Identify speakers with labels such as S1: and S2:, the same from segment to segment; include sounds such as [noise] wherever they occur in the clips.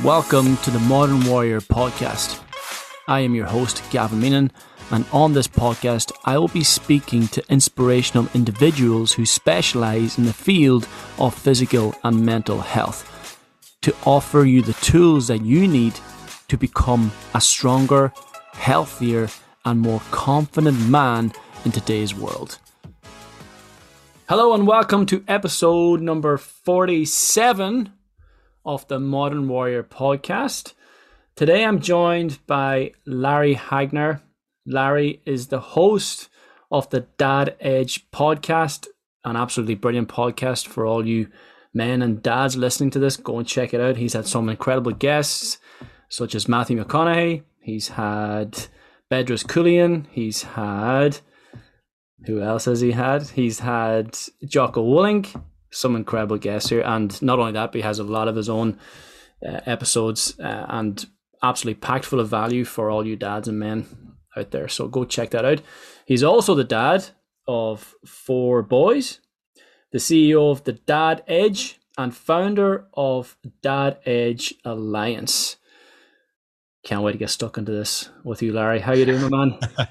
S1: Welcome to the Modern Warrior podcast. I am your host, Gavin Meenan, and on this podcast, I will be speaking to inspirational individuals who specialize in the field of physical and mental health to offer you the tools that you need to become a stronger, healthier, and more confident man in today's world. Hello, and welcome to episode number 47 of the Modern Warrior podcast. Today I'm joined by Larry Hagner. Larry is the host of the Dad Edge podcast, an absolutely brilliant podcast for all you men and dads listening to this. Go and check it out. He's had some incredible guests, such as Matthew McConaughey. He's had Bedros Keuilian. He's had who else has he had? He's had Jocko Willink some incredible guests here, and not only that, but he has a lot of his own uh, episodes uh, and absolutely packed full of value for all you dads and men out there. So go check that out. He's also the dad of four boys, the CEO of the Dad Edge, and founder of Dad Edge Alliance. Can't wait to get stuck into this with you, Larry. How you doing, my man? [laughs]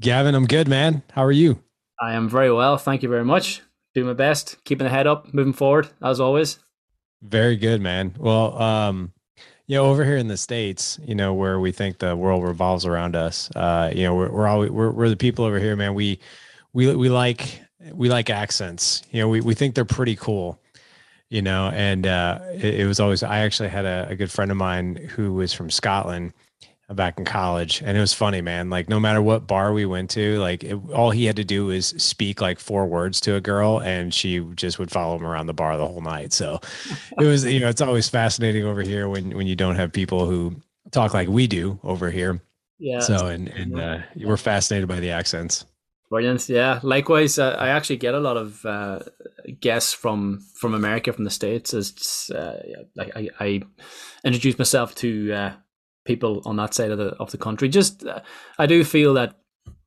S2: Gavin, I'm good, man. How are you?
S1: I am very well. Thank you very much do my best, keeping the head up, moving forward as always.
S2: Very good, man. Well, um, you know, over here in the states, you know, where we think the world revolves around us, uh, you know, we're we're we're, we're the people over here, man. We we we like we like accents. You know, we we think they're pretty cool. You know, and uh, it, it was always. I actually had a, a good friend of mine who was from Scotland, back in college and it was funny man. Like no matter what bar we went to like it, all he had to do was speak like four words to a girl and she just would follow him around the bar the whole night. So it was you know it's always fascinating over here when when you don't have people who talk like we do over here. Yeah. So and and uh, we're fascinated by the accents.
S1: Brilliant. Yeah. Likewise uh, i actually get a lot of uh, guests from from america from the states. As uh, like I, I introduce myself to uh, people on that side of the of the country. Just uh, I do feel that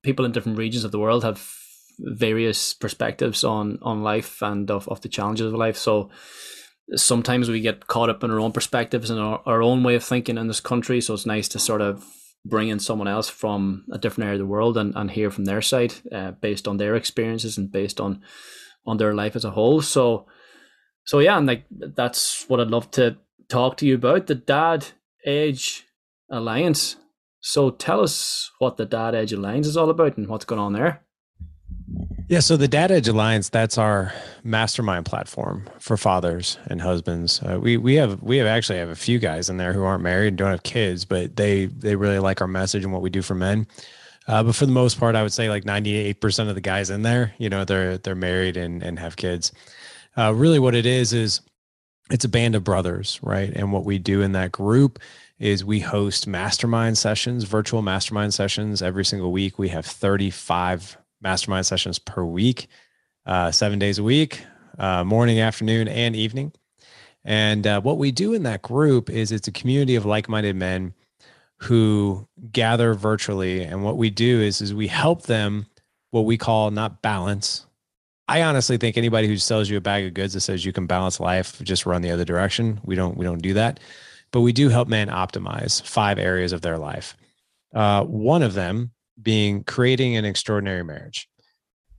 S1: people in different regions of the world have various perspectives on on life and of, of the challenges of life. So sometimes we get caught up in our own perspectives and our, our own way of thinking in this country. So it's nice to sort of bring in someone else from a different area of the world and, and hear from their side uh, based on their experiences and based on on their life as a whole. So so yeah, and like that's what I'd love to talk to you about. The dad edge Alliance. So tell us what the Dad Edge Alliance is all about and what's going on there.
S2: Yeah, so the Dad Edge Alliance that's our mastermind platform for fathers and husbands. Uh, we we have we have actually have a few guys in there who aren't married and don't have kids, but they they really like our message and what we do for men. Uh, but for the most part, I would say like ninety eight percent of the guys in there, you know, they're they're married and and have kids. Uh, really, what it is is it's a band of brothers, right? And what we do in that group is we host mastermind sessions, virtual mastermind sessions every single week. We have 35 mastermind sessions per week, uh, seven days a week, uh, morning, afternoon, and evening. And uh, what we do in that group is it's a community of like-minded men who gather virtually. And what we do is, is we help them what we call not balance. I honestly think anybody who sells you a bag of goods that says you can balance life, just run the other direction. We don't, we don't do that but we do help men optimize five areas of their life. Uh, one of them being creating an extraordinary marriage.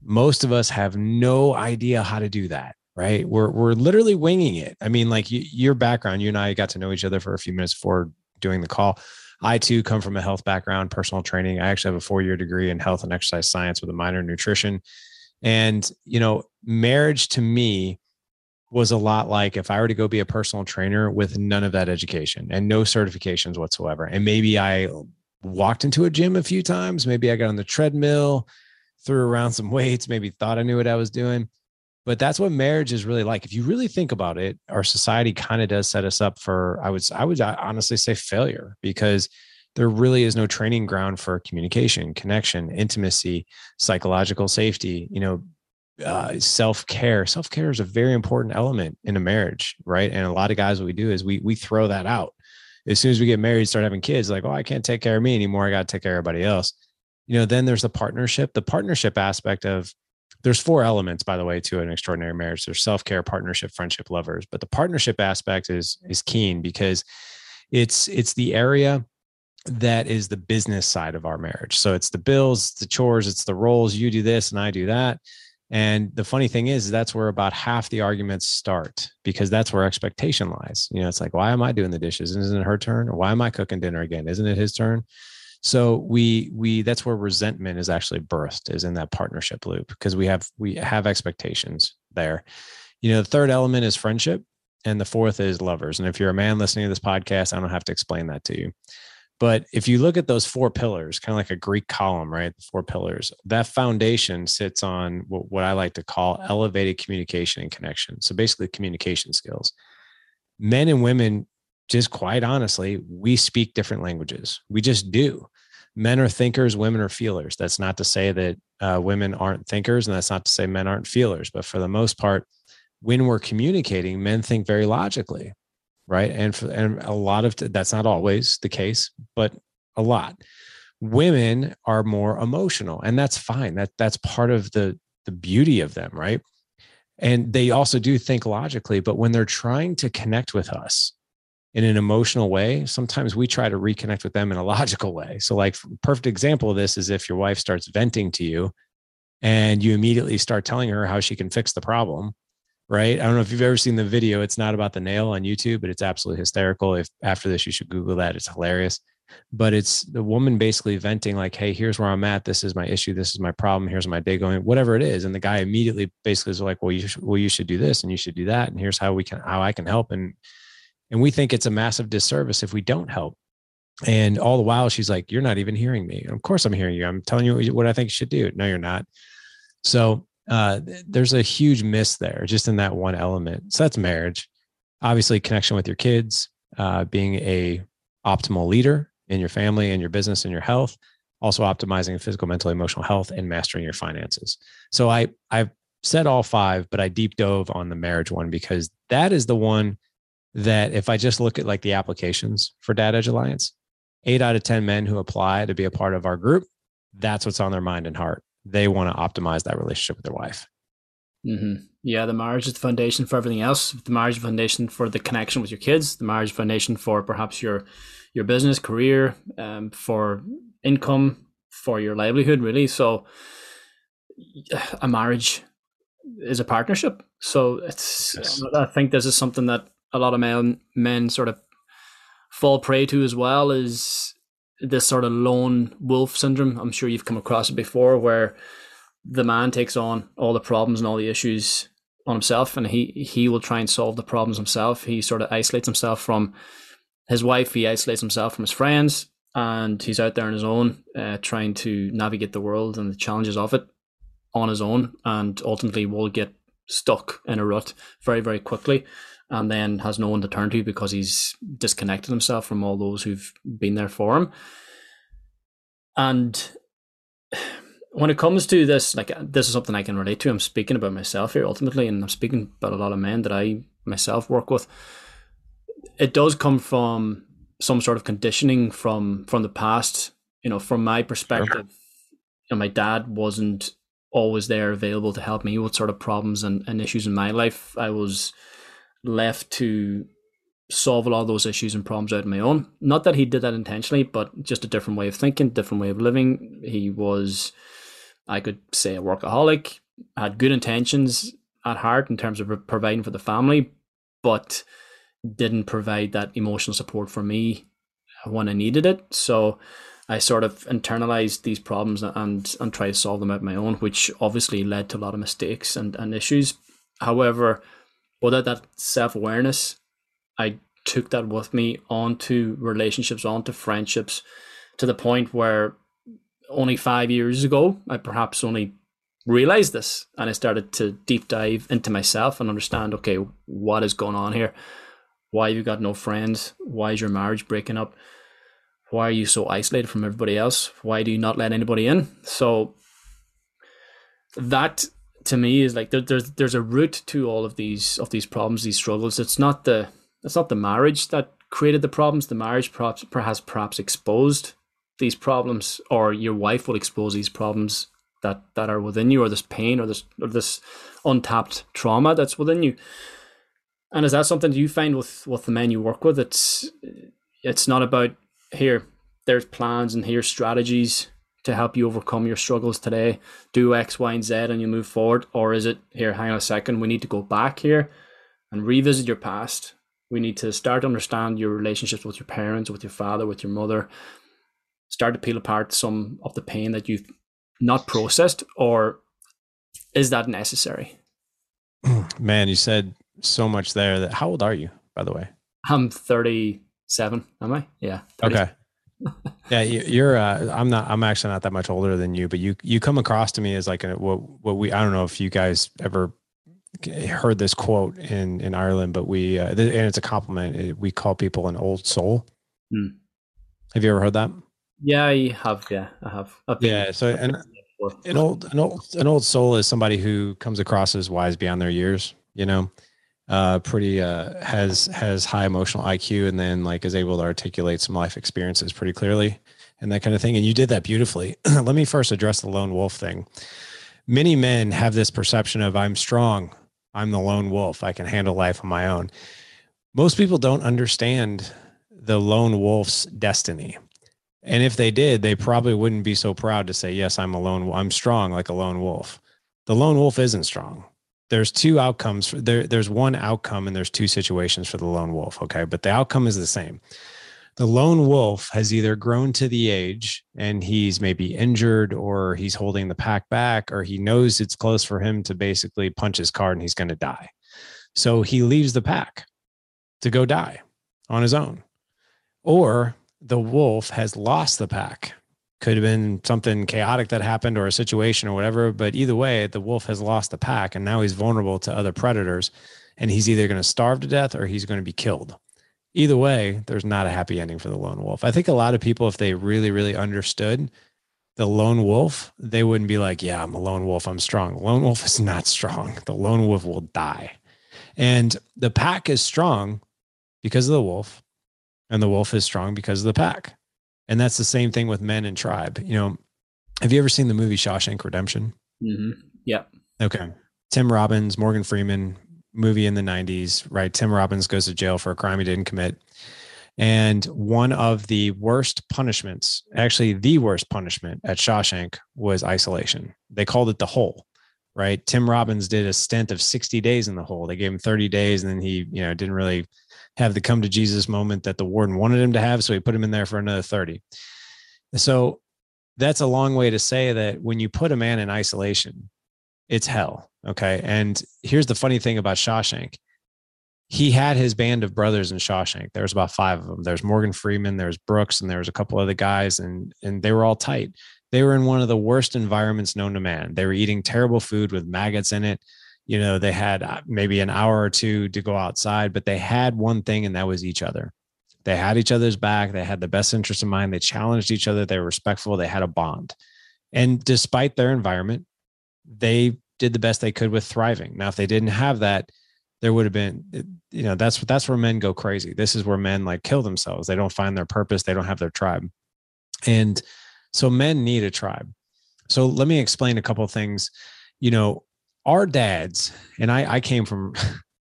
S2: Most of us have no idea how to do that, right? We're we're literally winging it. I mean, like you, your background, you and I got to know each other for a few minutes before doing the call. I too come from a health background, personal training. I actually have a four year degree in health and exercise science with a minor in nutrition. And, you know, marriage to me was a lot like if I were to go be a personal trainer with none of that education and no certifications whatsoever. And maybe I walked into a gym a few times, maybe I got on the treadmill, threw around some weights, maybe thought I knew what I was doing. But that's what marriage is really like. If you really think about it, our society kind of does set us up for I would I would honestly say failure because there really is no training ground for communication, connection, intimacy, psychological safety, you know, uh, self care. Self care is a very important element in a marriage, right? And a lot of guys, what we do is we we throw that out as soon as we get married, start having kids. Like, oh, I can't take care of me anymore. I got to take care of everybody else. You know, then there's the partnership. The partnership aspect of there's four elements, by the way, to an extraordinary marriage. There's self-care, partnership, friendship, lovers. But the partnership aspect is is keen because it's it's the area that is the business side of our marriage. So it's the bills, the chores, it's the roles. You do this and I do that. And the funny thing is, that's where about half the arguments start because that's where expectation lies. You know, it's like, why am I doing the dishes? Isn't it her turn? Or why am I cooking dinner again? Isn't it his turn? So we we that's where resentment is actually birthed is in that partnership loop because we have we have expectations there. You know, the third element is friendship and the fourth is lovers. And if you're a man listening to this podcast, I don't have to explain that to you. But if you look at those four pillars, kind of like a Greek column, right? The four pillars, that foundation sits on what, I like to call elevated communication and connection. So basically, communication skills. Men and women, just quite honestly, we speak different languages. We just do. Men are thinkers, women are feelers. That's not to say that uh, women aren't thinkers, and that's not to say men aren't feelers. But for the most part, when we're communicating, men think very logically right? And for, and a lot of that's not always the case, but a lot. Women are more emotional, and that's fine. That that's part of the the beauty of them, right? And they also do think logically, but when they're trying to connect with us in an emotional way, sometimes we try to reconnect with them in a [laughs] logical way. So, like, perfect example of this is if your wife starts venting to you and you immediately start telling her how she can fix the problem right? I don't know if you've ever seen the video. It's not about the nail on YouTube, but it's absolutely hysterical. If after this, you should Google that. It's hilarious. But it's the woman basically venting, like, hey, here's where I'm at. This is my issue. This is my problem. Here's my day going, whatever it is. And the guy immediately basically is like, well, you should, well, you should do this and you should do that. And here's how we can, how I can help. And, and we think it's a massive disservice if we don't help. And all the while, she's like, You're not even hearing me. And of course, I'm hearing you. I'm telling you what I think you should do. No, you're not. So uh, there's a huge miss there just in that one element. So that's marriage. Obviously, connection with your kids, uh, being a optimal leader in your family and your business and your health, also optimizing physical, mental, emotional health, and mastering your finances. So I I've said all five, but I deep dove on the marriage one because that is the one that if I just look at like the applications for Dad Edge Alliance, eight out of 10 men who apply to be a part of our group, that's what's on their mind and heart they want to optimize that relationship with their wife.
S1: Mm-hmm. Yeah, the marriage is the foundation for everything else. The marriage foundation for the connection with your kids. The marriage foundation for perhaps your your business, career, um, for income, for your livelihood. Really, so a marriage is a partnership. So it's. Yes. I think this is something that a lot of men men sort of fall prey to as well. Is this sort of lone wolf syndrome. I'm sure you've come across it before, where the man takes on all the problems and all the issues on himself, and he he will try and solve the problems himself. He sort of isolates himself from his wife. He isolates himself from his friends, and he's out there on his own, uh, trying to navigate the world and the challenges of it on his own, and ultimately will get stuck in a rut very very quickly and then has no one to turn to because he's disconnected himself from all those who've been there for him. And when it comes to this, like this is something I can relate to. I'm speaking about myself here ultimately, and I'm speaking about a lot of men that I myself work with. It does come from some sort of conditioning from from the past. You know, from my perspective, you know, my dad wasn't always there available to help me with sort of problems and, and issues in my life. I was left to solve a lot of those issues and problems out on my own. Not that he did that intentionally, but just a different way of thinking, different way of living. He was, I could say, a workaholic, had good intentions at heart in terms of providing for the family, but didn't provide that emotional support for me when I needed it. So I sort of internalized these problems and and tried to solve them out my own, which obviously led to a lot of mistakes and, and issues. However, without that self awareness, I took that with me onto relationships, onto friendships, to the point where only five years ago, I perhaps only realized this and I started to deep dive into myself and understand okay, what is going on here? Why have you got no friends? Why is your marriage breaking up? Why are you so isolated from everybody else? Why do you not let anybody in? So that to me is like there, there's there's a root to all of these of these problems, these struggles. It's not the it's not the marriage that created the problems. The marriage perhaps perhaps perhaps exposed these problems, or your wife will expose these problems that that are within you, or this pain, or this or this untapped trauma that's within you. And is that something you find with with the men you work with? It's it's not about here. There's plans and here's strategies to help you overcome your struggles today. Do X, Y, and Z, and you move forward. Or is it here? Hang on a second. We need to go back here and revisit your past. We need to start to understand your relationships with your parents, with your father, with your mother. Start to peel apart some of the pain that you've not processed, or is that necessary? [clears throat]
S2: Man, you said so much there. That how old are you, by the way?
S1: I'm 37. Am I? Yeah.
S2: 30. Okay. Yeah, you're. Uh, I'm not. I'm actually not that much older than you, but you you come across to me as like a, what what we. I don't know if you guys ever heard this quote in in Ireland, but we uh, and it's a compliment. We call people an old soul. Hmm. Have you ever heard that?
S1: Yeah, I have. Yeah, I have.
S2: yeah. So an old an old an old soul is somebody who comes across as wise beyond their years. You know, uh, pretty uh, has has high emotional IQ, and then like is able to articulate some life experiences pretty clearly, and that kind of thing. And you did that beautifully. [clears throat] Let me first address the lone wolf thing. Many men have this perception of I'm strong, I'm the lone wolf, I can handle life on my own. Most people don't understand the lone wolf's destiny. And if they did, they probably wouldn't be so proud to say, "Yes, I'm a lone. I'm strong like a lone wolf." The lone wolf isn't strong. There's two outcomes. There, there's one outcome, and there's two situations for the lone wolf. Okay, but the outcome is the same. The lone wolf has either grown to the age and he's maybe injured, or he's holding the pack back, or he knows it's close for him to basically punch his card and he's going to die. So he leaves the pack to go die on his own. Or the wolf has lost the pack. Could have been something chaotic that happened or a situation or whatever. But either way, the wolf has lost the pack and now he's vulnerable to other predators. And he's either going to starve to death or he's going to be killed. Either way, there's not a happy ending for the lone wolf. I think a lot of people, if they really, really understood the lone wolf, they wouldn't be like, yeah, I'm a lone wolf. I'm strong. Lone wolf is not strong. The lone wolf will die. And the pack is strong because of the wolf and the wolf is strong because of the pack. And that's the same thing with men and tribe. You know, have you ever seen the movie Shawshank Redemption?
S1: Mm-hmm. Yeah.
S2: Okay. Tim Robbins, Morgan Freeman movie in the 90s, right? Tim Robbins goes to jail for a crime he didn't commit. And one of the worst punishments, actually the worst punishment at Shawshank was isolation. They called it the hole, right? Tim Robbins did a stint of 60 days in the hole. They gave him 30 days and then he, you know, didn't really have the come to Jesus moment that the warden wanted him to have. So he put him in there for another 30. So that's a long way to say that when you put a man in isolation, it's hell. Okay. And here's the funny thing about Shawshank. He had his band of brothers in Shawshank. There was about five of them. There's Morgan Freeman, there's Brooks, and there was a couple other guys, and and they were all tight. They were in one of the worst environments known to man. They were eating terrible food with maggots in it you know they had uh, maybe an hour or two to go outside but they had one thing and that was each other. They had each other's back they had the best interest in mind they challenged each other they were respectful they had a bond. And despite their environment they did the best they could with thriving. Now if they didn't have that there would have been you know that's that's where men go crazy. This is where men like kill themselves. They don't find their purpose they don't have their tribe. And so men need a tribe. So let me explain a couple things. You know our dads, and I, I came from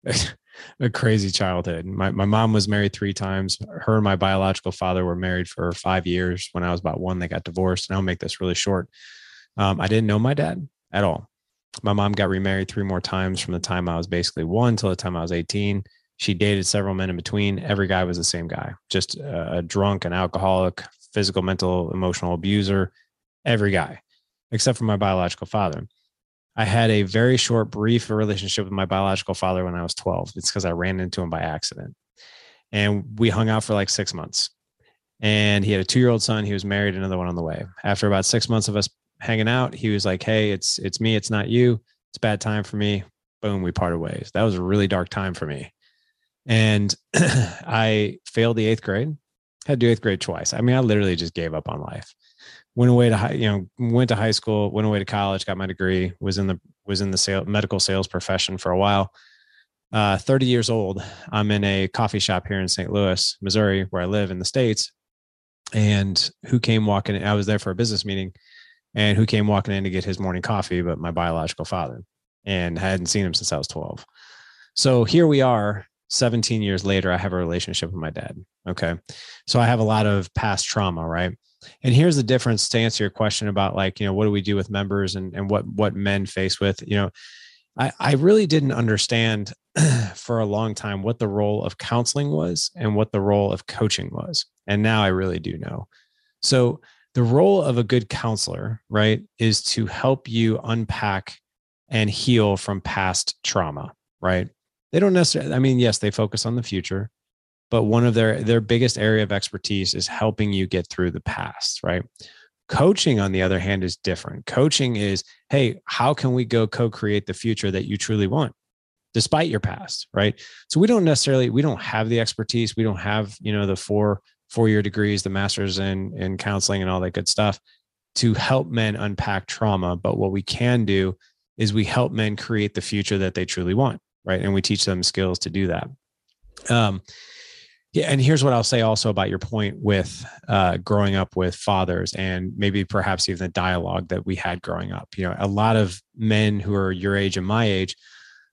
S2: [laughs] a crazy childhood. My, my mom was married three times. Her and my biological father were married for five years. When I was about one, they got divorced. And I'll make this really short. Um, I didn't know my dad at all. My mom got remarried three more times from the time I was basically one till the time I was 18. She dated several men in between. Every guy was the same guy, just a, a drunk, an alcoholic, physical, mental, emotional abuser. Every guy, except for my biological father. I had a very short, brief relationship with my biological father when I was 12. It's because I ran into him by accident. And we hung out for like six months. And he had a two year old son. He was married, another one on the way. After about six months of us hanging out, he was like, Hey, it's it's me, it's not you. It's bad time for me. Boom, we parted ways. That was a really dark time for me. And [clears throat] I failed the eighth grade, had to do eighth grade twice. I mean, I literally just gave up on life went away to high, you know, went to high school, went away to college, got my degree, was in the was in the sale, medical sales profession for a while. Uh, 30 years old, I'm in a coffee shop here in St. Louis, Missouri, where I live in the States. And who came walking? I was there for a business meeting, and who came walking in to get his morning coffee, but my biological father, and hadn't seen him since I was 12. So here we are, 17 years later, I have a relationship with my dad. Okay. So I have a lot of past trauma, right? And here's the difference to answer your question about like, you know, what do we do with members and, and what what men face with, you know, I, I really didn't understand [clears throat] for a long time what the role of counseling was and what the role of coaching was. And now I really do know. So the role of a good counselor, right, is to help you unpack and heal from past trauma, right? They don't necessarily, I mean, yes, they focus on the future, but one of their their biggest area of expertise is helping you get through the past, right? Coaching, on the other hand, is different. Coaching is, hey, how can we go co-create the future that you truly want? despite your past right so we don't necessarily we don't have the expertise we don't have you know the four four year degrees the masters in in counseling and all that good stuff to help men unpack trauma but what we can do is we help men create the future that they truly want right and we teach them skills to do that um yeah, and here's what I'll say also about your point with uh, growing up with fathers, and maybe perhaps even the dialogue that we had growing up. You know, a lot of men who are your age and my age,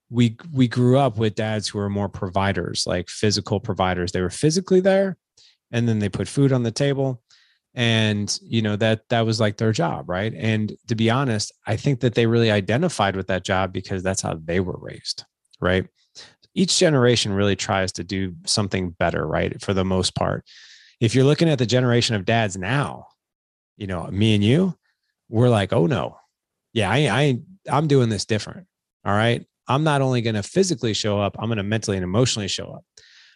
S2: we we grew up with dads who were more providers, like physical providers. They were physically there, and then they put food on the table, and you know that that was like their job, right? And to be honest, I think that they really identified with that job because that's how they were raised, right? Each generation really tries to do something better, right? For the most part. If you're looking at the generation of dads now, you know, me and you, we're like, oh no, yeah, I, I I'm doing this different. All right. I'm not only going to physically show up, I'm going to mentally and emotionally show up.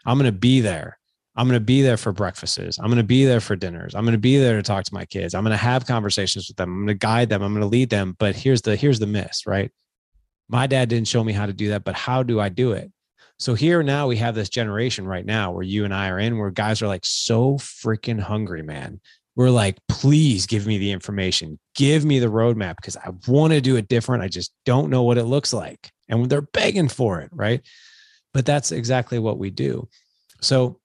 S2: I'm going to be there. I'm going to be there for breakfasts. I'm going to be there for dinners. I'm going to be there to talk to my kids. I'm going to have conversations with them. I'm going to guide them. I'm going to lead them. But here's the here's the miss, right? My dad didn't show me how to do that, but how do I do it? So here now we have this generation right now where you and I are in, where guys are like so freaking hungry, man. We're like, please give me the information, give me the roadmap because I want to do it different. I just don't know what it looks like. And they're begging for it, right? But that's exactly what we do. So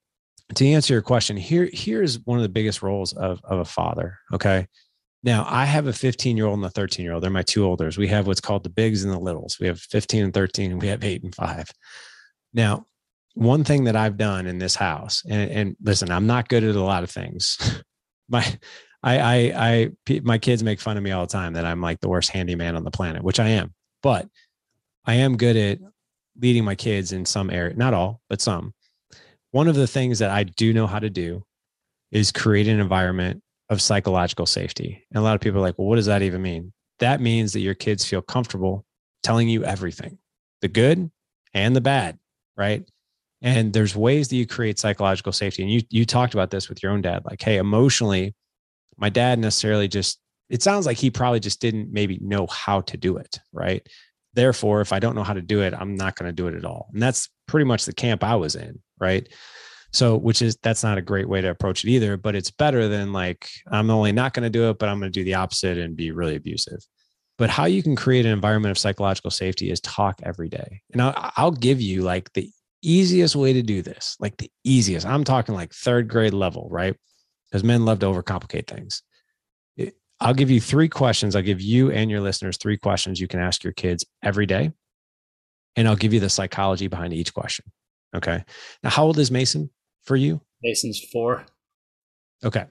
S2: to answer your question, here, here's one of the biggest roles of, of a father. Okay. Now I have a 15 year old and a 13 year old. They're my two olders. We have what's called the bigs and the littles. We have 15 and 13, and we have eight and five. Now, one thing that I've done in this house, and, and listen, I'm not good at a lot of things. [laughs] my I, I, I, my kids make fun of me all the time that I'm like the worst handyman on the planet, which I am. But I am good at leading my kids in some area, not all, but some. One of the things that I do know how to do is create an environment of psychological safety. And a lot of people are like, well, what does that even mean? That means that your kids feel comfortable telling you everything, the good and the bad right? And there's ways that you create psychological safety. And you you talked about this with your own dad, like, hey, emotionally, my dad necessarily just it sounds like he probably just didn't maybe know how to do it, right? Therefore, if I don't know how to do it, I'm not going to do it at all. And that's pretty much the camp I was in, right? So, which is that's not a great way to approach it either, but it's better than like, I'm only not going to do it, but I'm going to do the opposite and be really abusive. But how you can create an environment of psychological safety is talk every day. And I'll, I'll give you like the easiest way to do this, like the easiest. I'm talking like third grade level, right? Because men love to overcomplicate things. I'll give you three questions. I'll give you and your listeners three questions you can ask your kids every day. And I'll give you the psychology behind each question. Okay. Now, how old is Mason for you?
S1: Mason's four.
S2: Okay.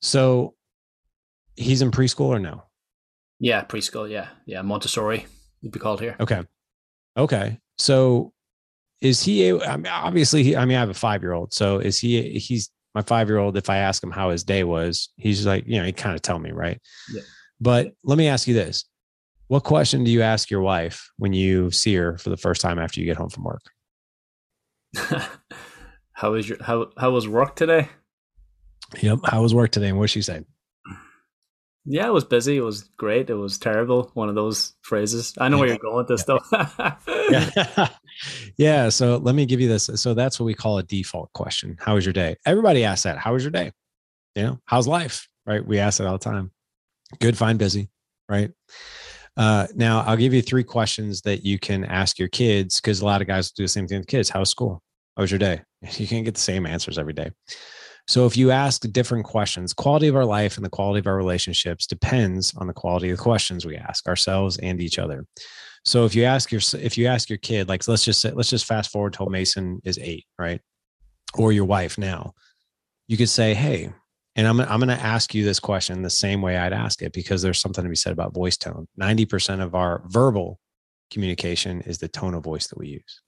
S2: So he's in preschool or no?
S1: Yeah, preschool. Yeah, yeah, Montessori would be called here.
S2: Okay, okay. So is he? I mean, obviously, he, I mean, I have a five year old. So is he? He's my five year old. If I ask him how his day was, he's like, you know, he kind of tell me, right? Yeah. But let me ask you this: What question do you ask your wife when you see her for the first time after you get home from work? [laughs]
S1: how was your how how was work today?
S2: Yep. How was work today? And what she say?
S1: Yeah, it was busy. It was great. It was terrible. One of those phrases. I know where you're going with this stuff.
S2: yeah. [laughs] yeah. So let me give you this. So that's what we call a default question. How was your day? Everybody asks that. How was your day? You know, how's life? Right. We ask it all the time. Good, fine, busy. Right. Uh, now I'll give you three questions that you can ask your kids because a lot of guys do the same thing with kids. How's school? How was your day? [laughs] You can't get the same answers every day. So if you ask different questions, quality of our life and the quality of our relationships depends on the quality of the questions we ask ourselves and each other. So if you ask your if you ask your kid, like let's just say, let's just fast forward till Mason is eight, right? Or your wife now, you could say, hey, and I'm, I'm going to ask you this question the same way I'd ask it because there's something to be said about voice tone. 90% of our verbal communication is the tone of voice that we use,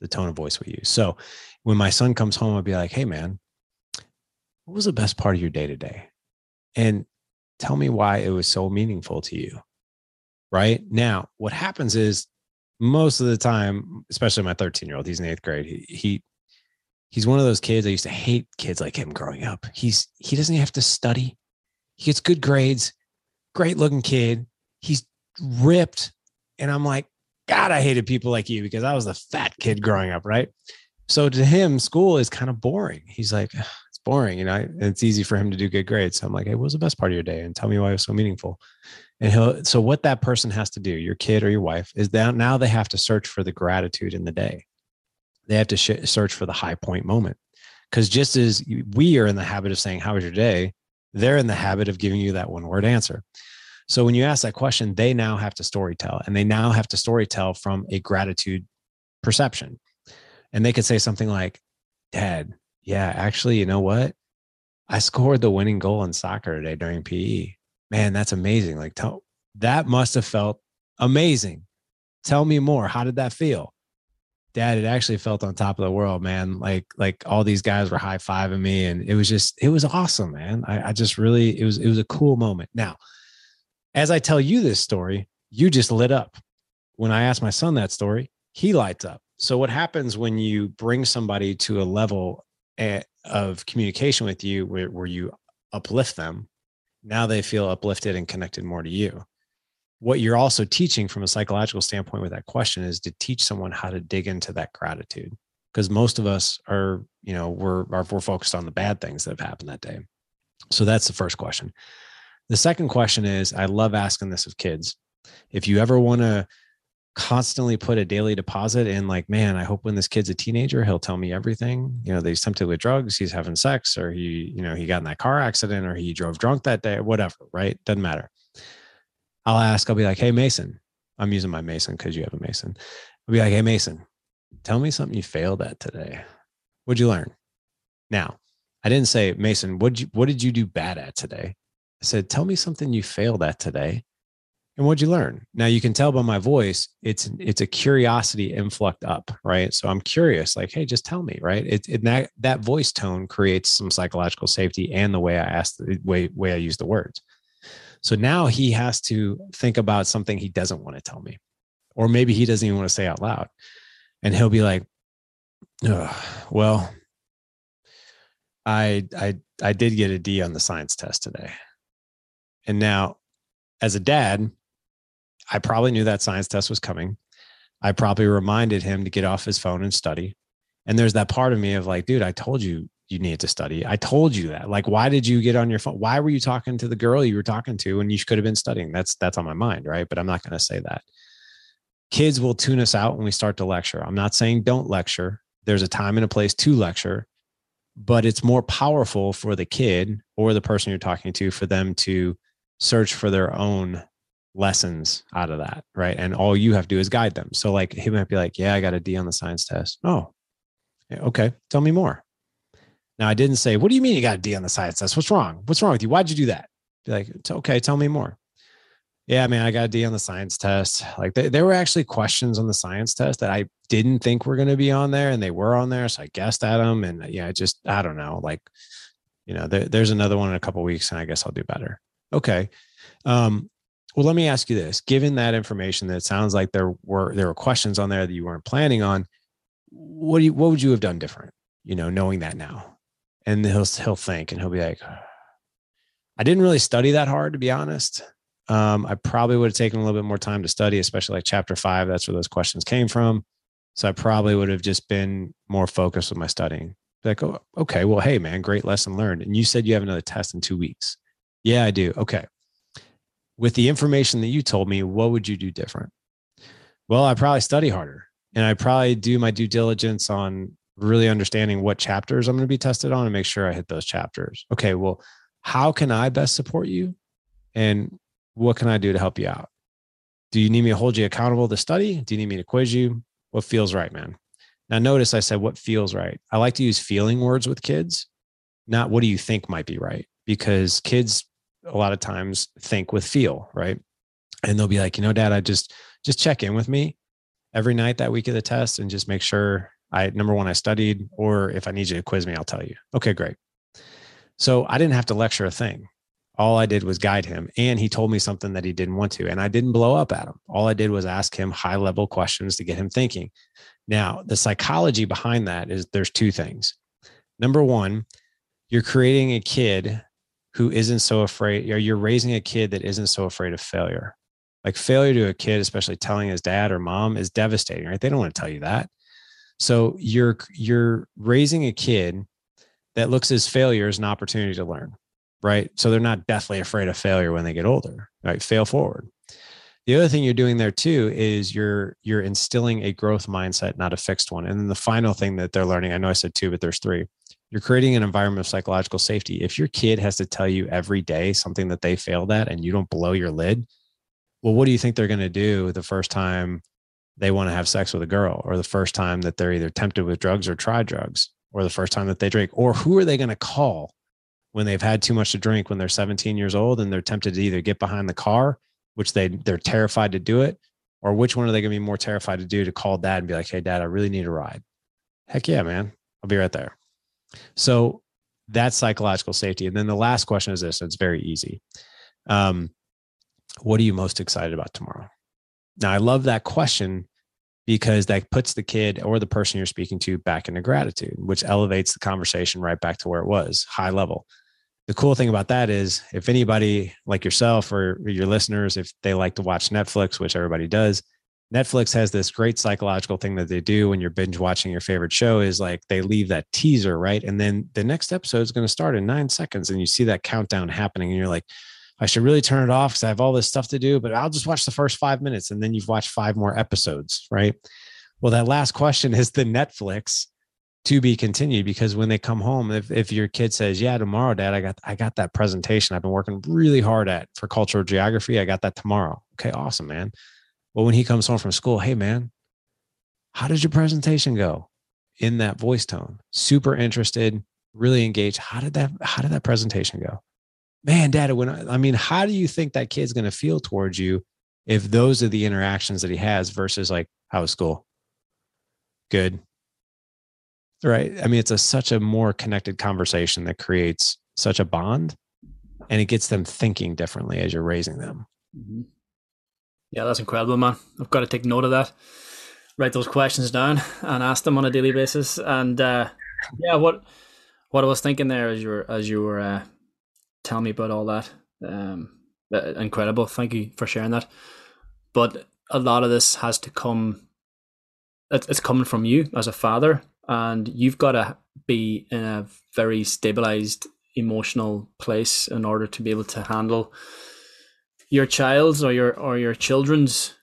S2: the tone of voice we use. So when my son comes home, I'd be like, hey, man, what was the best part of your day today? And tell me why it was so meaningful to you. Right now, what happens is most of the time, especially my 13 year old, he's in eighth grade. He, he he's one of those kids. I used to hate kids like him growing up. He's he doesn't have to study. He gets good grades, great looking kid. He's ripped. And I'm like, God, I hated people like you because I was the fat kid growing up, right? So to him, school is kind of boring. He's like, it's boring, you know, and it's easy for him to do good grades. So I'm like, hey, what was the best part of your day? And tell me why it was so meaningful. And he'll, so what that person has to do, your kid or your wife, is that now they have to search for the gratitude in the day. They have to sh- search for the high point moment. Because just as we are in the habit of saying, How was your day? They're in the habit of giving you that one word answer. So when you ask that question, they now have to story tell and they now have to story tell from a gratitude perception. And they could say something like, Dad, yeah, actually, you know what? I scored the winning goal in soccer today during PE. Man, that's amazing. Like, tell, that must have felt amazing. Tell me more. How did that feel? dad, it actually felt on top of the world, man. Like like all these guys were high fiving me, and it was just it was awesome, man. I, I just really it was it was a cool moment. Now, as I tell you this story, you just lit up. When I asked my son that story, he lights up. So what happens when you bring somebody to a level of communication with you where, where you uplift them? Now they feel uplifted and connected more to you. What you're also teaching from a psychological standpoint with that question is to teach someone how to dig into that gratitude because most of us are you know we're are, we're focused on the bad things that have happened that day. So that's the first question. The second question is i love asking this of kids. If you ever want to constantly put a daily deposit in like man i hope when this kid's a teenager he'll tell me everything you know he's tempted with drugs he's having sex or he you know he got in that car accident or he drove drunk that day whatever right doesn't matter I'll ask, I'll be like, hey, Mason, I'm using my Mason because you have a Mason. I'll be like, hey, Mason, tell me something you failed at today. What'd you learn? Now, I didn't say, Mason, what you what did you do bad at today? I said, tell me something you failed at today. And what'd you learn? Now you can tell by my voice, it's it's a curiosity influxed up, right? So I'm curious, like, hey, just tell me, right? It, it that that voice tone creates some psychological safety and the way I ask the way way I use the words. So now he has to think about something he doesn't want to tell me, or maybe he doesn't even want to say out loud. And he'll be like, well, I, I, I did get a D on the science test today. And now, as a dad, I probably knew that science test was coming. I probably reminded him to get off his phone and study. And there's that part of me of like, dude, I told you you needed to study. I told you that. Like, why did you get on your phone? Why were you talking to the girl you were talking to when you could have been studying? That's that's on my mind, right? But I'm not going to say that. Kids will tune us out when we start to lecture. I'm not saying don't lecture. There's a time and a place to lecture, but it's more powerful for the kid or the person you're talking to for them to search for their own lessons out of that, right? And all you have to do is guide them. So like he might be like, "Yeah, I got a D on the science test." Oh, okay. Tell me more now, I didn't say, What do you mean you got a D on the science test? What's wrong? What's wrong with you? Why'd you do that? Be like, Okay, tell me more. Yeah, man, I got a D on the science test. Like, there were actually questions on the science test that I didn't think were going to be on there, and they were on there. So I guessed at them. And yeah, just, I don't know. Like, you know, there, there's another one in a couple weeks, and I guess I'll do better. Okay. Um, well, let me ask you this: Given that information, that sounds like there were there were questions on there that you weren't planning on. What do you, what would you have done different? You know, knowing that now? And he'll he'll think and he'll be like i didn't really study that hard to be honest. Um, i probably would have taken a little bit more time to study especially like chapter five that's where those questions came from. So i probably would have just been more focused with my studying. Like oh, okay. Well hey man great lesson learned. And you said you have another test in two weeks. Yeah i do. Okay with the information that you told me what would you do different well i probably study harder and i probably do my due diligence on really understanding what chapters I'm going to be tested on and make sure I hit those chapters. Okay, well, how can I best support you? And what can I do to help you out? Do you need me to hold you accountable to study? Do you need me to quiz you? What feels right, man? Now, notice I said what feels right. I like to use feeling words with kids, not what do you think might be right? Because kids a lot of times think with feel, right? And they'll be like, you know, dad, I just just check in with me every night that week of the test and just make sure I number one, I studied, or if I need you to quiz me, I'll tell you. Okay, great. So I didn't have to lecture a thing. All I did was guide him, and he told me something that he didn't want to, and I didn't blow up at him. All I did was ask him high level questions to get him thinking. Now, the psychology behind that is there's two things. Number one, you're creating a kid who isn't so afraid, or you're raising a kid that isn't so afraid of failure. Like failure to a kid, especially telling his dad or mom, is devastating, right? They don't want to tell you that. So you're you're raising a kid that looks as failure as an opportunity to learn, right? So they're not deathly afraid of failure when they get older, right? Fail forward. The other thing you're doing there too is you're you're instilling a growth mindset, not a fixed one. And then the final thing that they're learning, I know I said two, but there's three. You're creating an environment of psychological safety. If your kid has to tell you every day something that they failed at and you don't blow your lid, well, what do you think they're going to do the first time they want to have sex with a girl or the first time that they're either tempted with drugs or try drugs or the first time that they drink? Or who are they going to call when they've had too much to drink when they're 17 years old and they're tempted to either get behind the car which they they're terrified to do it or which one are they going to be more terrified to do to call dad and be like hey dad i really need a ride. Heck yeah man. I'll be right there so that's psychological safety. And then the last question is this and it's very easy. Um, what are you most excited about tomorrow? Now, I love that question because that puts the kid or the person you're speaking to back into gratitude, which elevates the conversation right back to where it was high level. The cool thing about that is if anybody like yourself or your listeners, if they like to watch Netflix, which everybody does, Netflix has this great psychological thing that they do when you're binge watching your favorite show is like they leave that teaser, right? And then the next episode is going to start in nine seconds and you see that countdown happening and you're like, I should really turn it off because I have all this stuff to do, but I'll just watch the first five minutes and then you've watched five more episodes, right? Well, that last question [laughs] is the Netflix to be continued because when they come home, if, if your kid says, Yeah, tomorrow, dad, I got I got that presentation I've been working really hard at for cultural geography. I got that tomorrow. Okay, awesome, man. Well, when he comes home from school, hey man, how did your presentation go? In that voice tone, super interested, really engaged. How did that how did that presentation go? man, dad, when I, I mean, how do you think that kid's going to feel towards you if those are the interactions that he has versus like, how was school? Good. Right. I mean, it's a such a more connected conversation that creates such a bond and it gets them thinking differently as you're raising them. Mm-hmm.
S1: Yeah, that's incredible, man. I've got to take note of that. Write those questions down and ask them on a daily basis. And uh, yeah, what what I was thinking there as you were as you were uh, tell me about all that. Um, uh, incredible. Thank you for sharing that. But a lot of this has to come. It's coming from you as a father, and you've got to be in a very stabilized emotional place in order to be able to handle your child's or your or your children's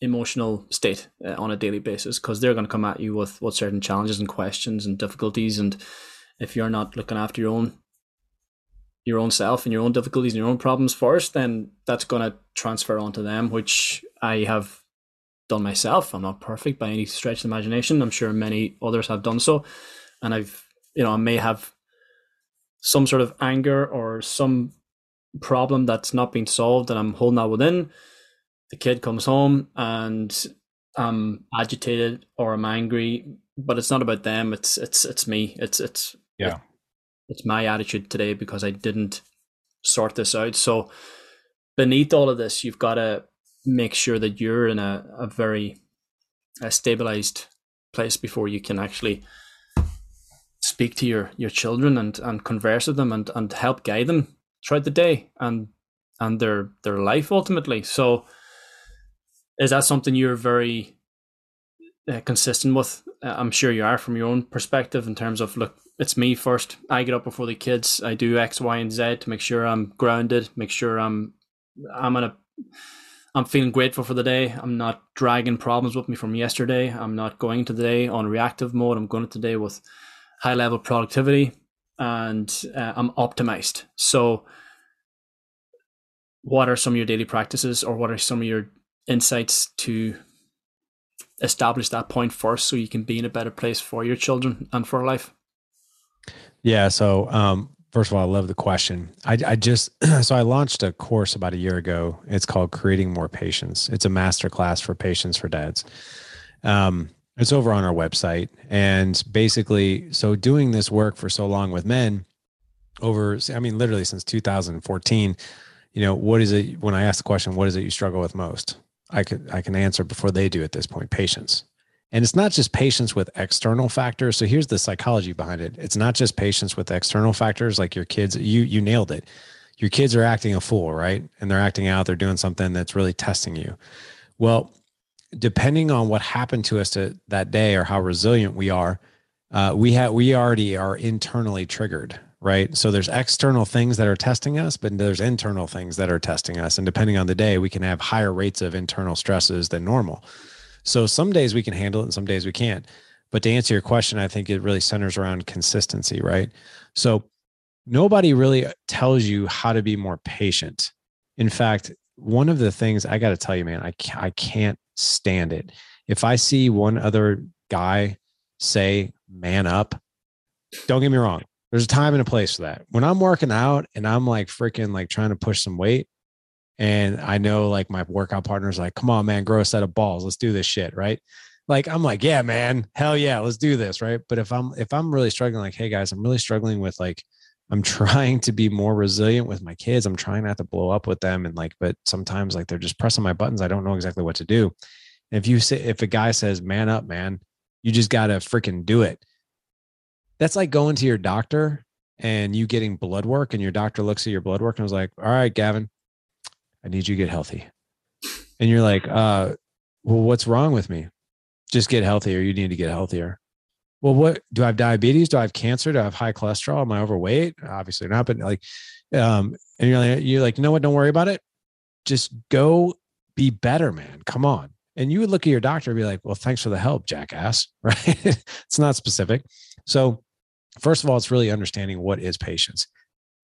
S1: emotional state uh, on a daily basis because they're going to come at you with with certain challenges and questions and difficulties and if you're not looking after your own your own self and your own difficulties and your own problems first, then that's going to transfer onto them, which I have done myself. I'm not perfect by any stretch of imagination. I'm sure many others have done so. And I've, you know, I may have some sort of anger or some problem that's not being solved and I'm holding that within. The kid comes home and I'm agitated or I'm angry, but it's not about them. It's it's it's me. It's it's
S2: yeah
S1: it's my attitude today because I didn't sort this out. So beneath all of this, you've got to make sure that you're in a, a very a stabilized place before you can actually speak to your your children and and converse with them and and help guide them throughout the day and and their their life ultimately so is that something you're very uh, consistent with uh, i'm sure you are from your own perspective in terms of look it's me first. I get up before the kids. I do X, Y, and Z to make sure I'm grounded, make sure I'm I'm in a I'm feeling grateful for the day. I'm not dragging problems with me from yesterday. I'm not going into the day on reactive mode. I'm going into the day with high level productivity and uh, I'm optimized. So, what are some of your daily practices or what are some of your insights to establish that point first so you can be in a better place for your children and for life?
S2: Yeah. So, um, first of all, I love the question. I, I just, [clears throat] so I launched a course about a year ago. It's called Creating More Patience. It's a masterclass for patience for dads. Um, it's over on our website. And basically, so doing this work for so long with men over, I mean, literally since 2014, you know, what is it when I ask the question, what is it you struggle with most? I could I can answer before they do at this point, patience. And it's not just patience with external factors. So here's the psychology behind it. It's not just patience with external factors like your kids. You you nailed it. Your kids are acting a fool, right? And they're acting out. They're doing something that's really testing you. Well, depending on what happened to us to, that day or how resilient we are, uh, we have we already are internally triggered, right? So there's external things that are testing us, but there's internal things that are testing us. And depending on the day, we can have higher rates of internal stresses than normal. So some days we can handle it and some days we can't. But to answer your question, I think it really centers around consistency, right? So nobody really tells you how to be more patient. In fact, one of the things I got to tell you, man, I can't, I can't stand it. If I see one other guy say man up, don't get me wrong. There's a time and a place for that. When I'm working out and I'm like freaking like trying to push some weight, and I know like my workout partner's like, come on, man, grow a set of balls. Let's do this shit. Right. Like I'm like, yeah, man, hell yeah, let's do this. Right. But if I'm if I'm really struggling, like, hey guys, I'm really struggling with like I'm trying to be more resilient with my kids. I'm trying not to blow up with them. And like, but sometimes like they're just pressing my buttons. I don't know exactly what to do. And if you say if a guy says, man up, man, you just gotta freaking do it. That's like going to your doctor and you getting blood work and your doctor looks at your blood work and was like, all right, Gavin, I need you to get healthy. And you're like, uh, well, what's wrong with me? Just get healthier. You need to get healthier. Well, what do I have diabetes? Do I have cancer? Do I have high cholesterol? Am I overweight? Obviously not, but like, um, and you're like, you're like, you know what? Don't worry about it. Just go be better, man. Come on. And you would look at your doctor and be like, well, thanks for the help, jackass. [laughs] Right. it's not specific. So, first of all, it's really understanding what is patience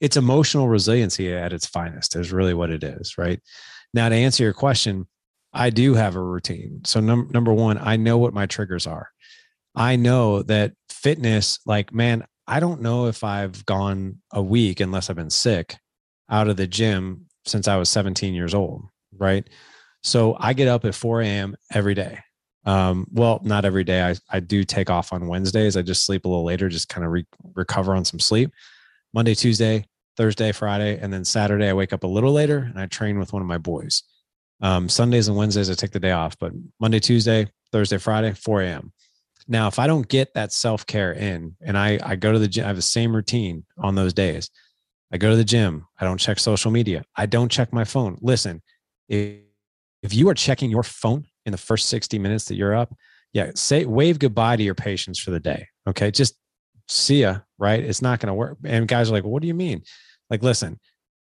S2: it's emotional resiliency at its finest is really what it is right now to answer your question i do have a routine so num- number one i know what my triggers are i know that fitness like man i don't know if i've gone a week unless i've been sick out of the gym since i was 17 years old right? So i get up at 4 a.m every day. Um, well not every day. I, I do take off on wednesdays. I just sleep a little later just kind of re- recover on some sleep. Monday tuesday Thursday, Friday, and then Saturday I wake up a little later and I train with one of my boys. Um, Sundays and Wednesdays I take the day off, but Monday, Tuesday, Thursday, Friday, 4 a.m. Now, if I don't get that self care in, and I I go to the gym, I have the same routine on those days. I go to the gym. I don't check social media. I don't check my phone. Listen, if, if you are checking your phone in the first 60 minutes that you're up, yeah, say wave goodbye to your patience for the day. Okay. Just see ya, right? It's not going to work. And guys are like, what do you mean? Like, listen,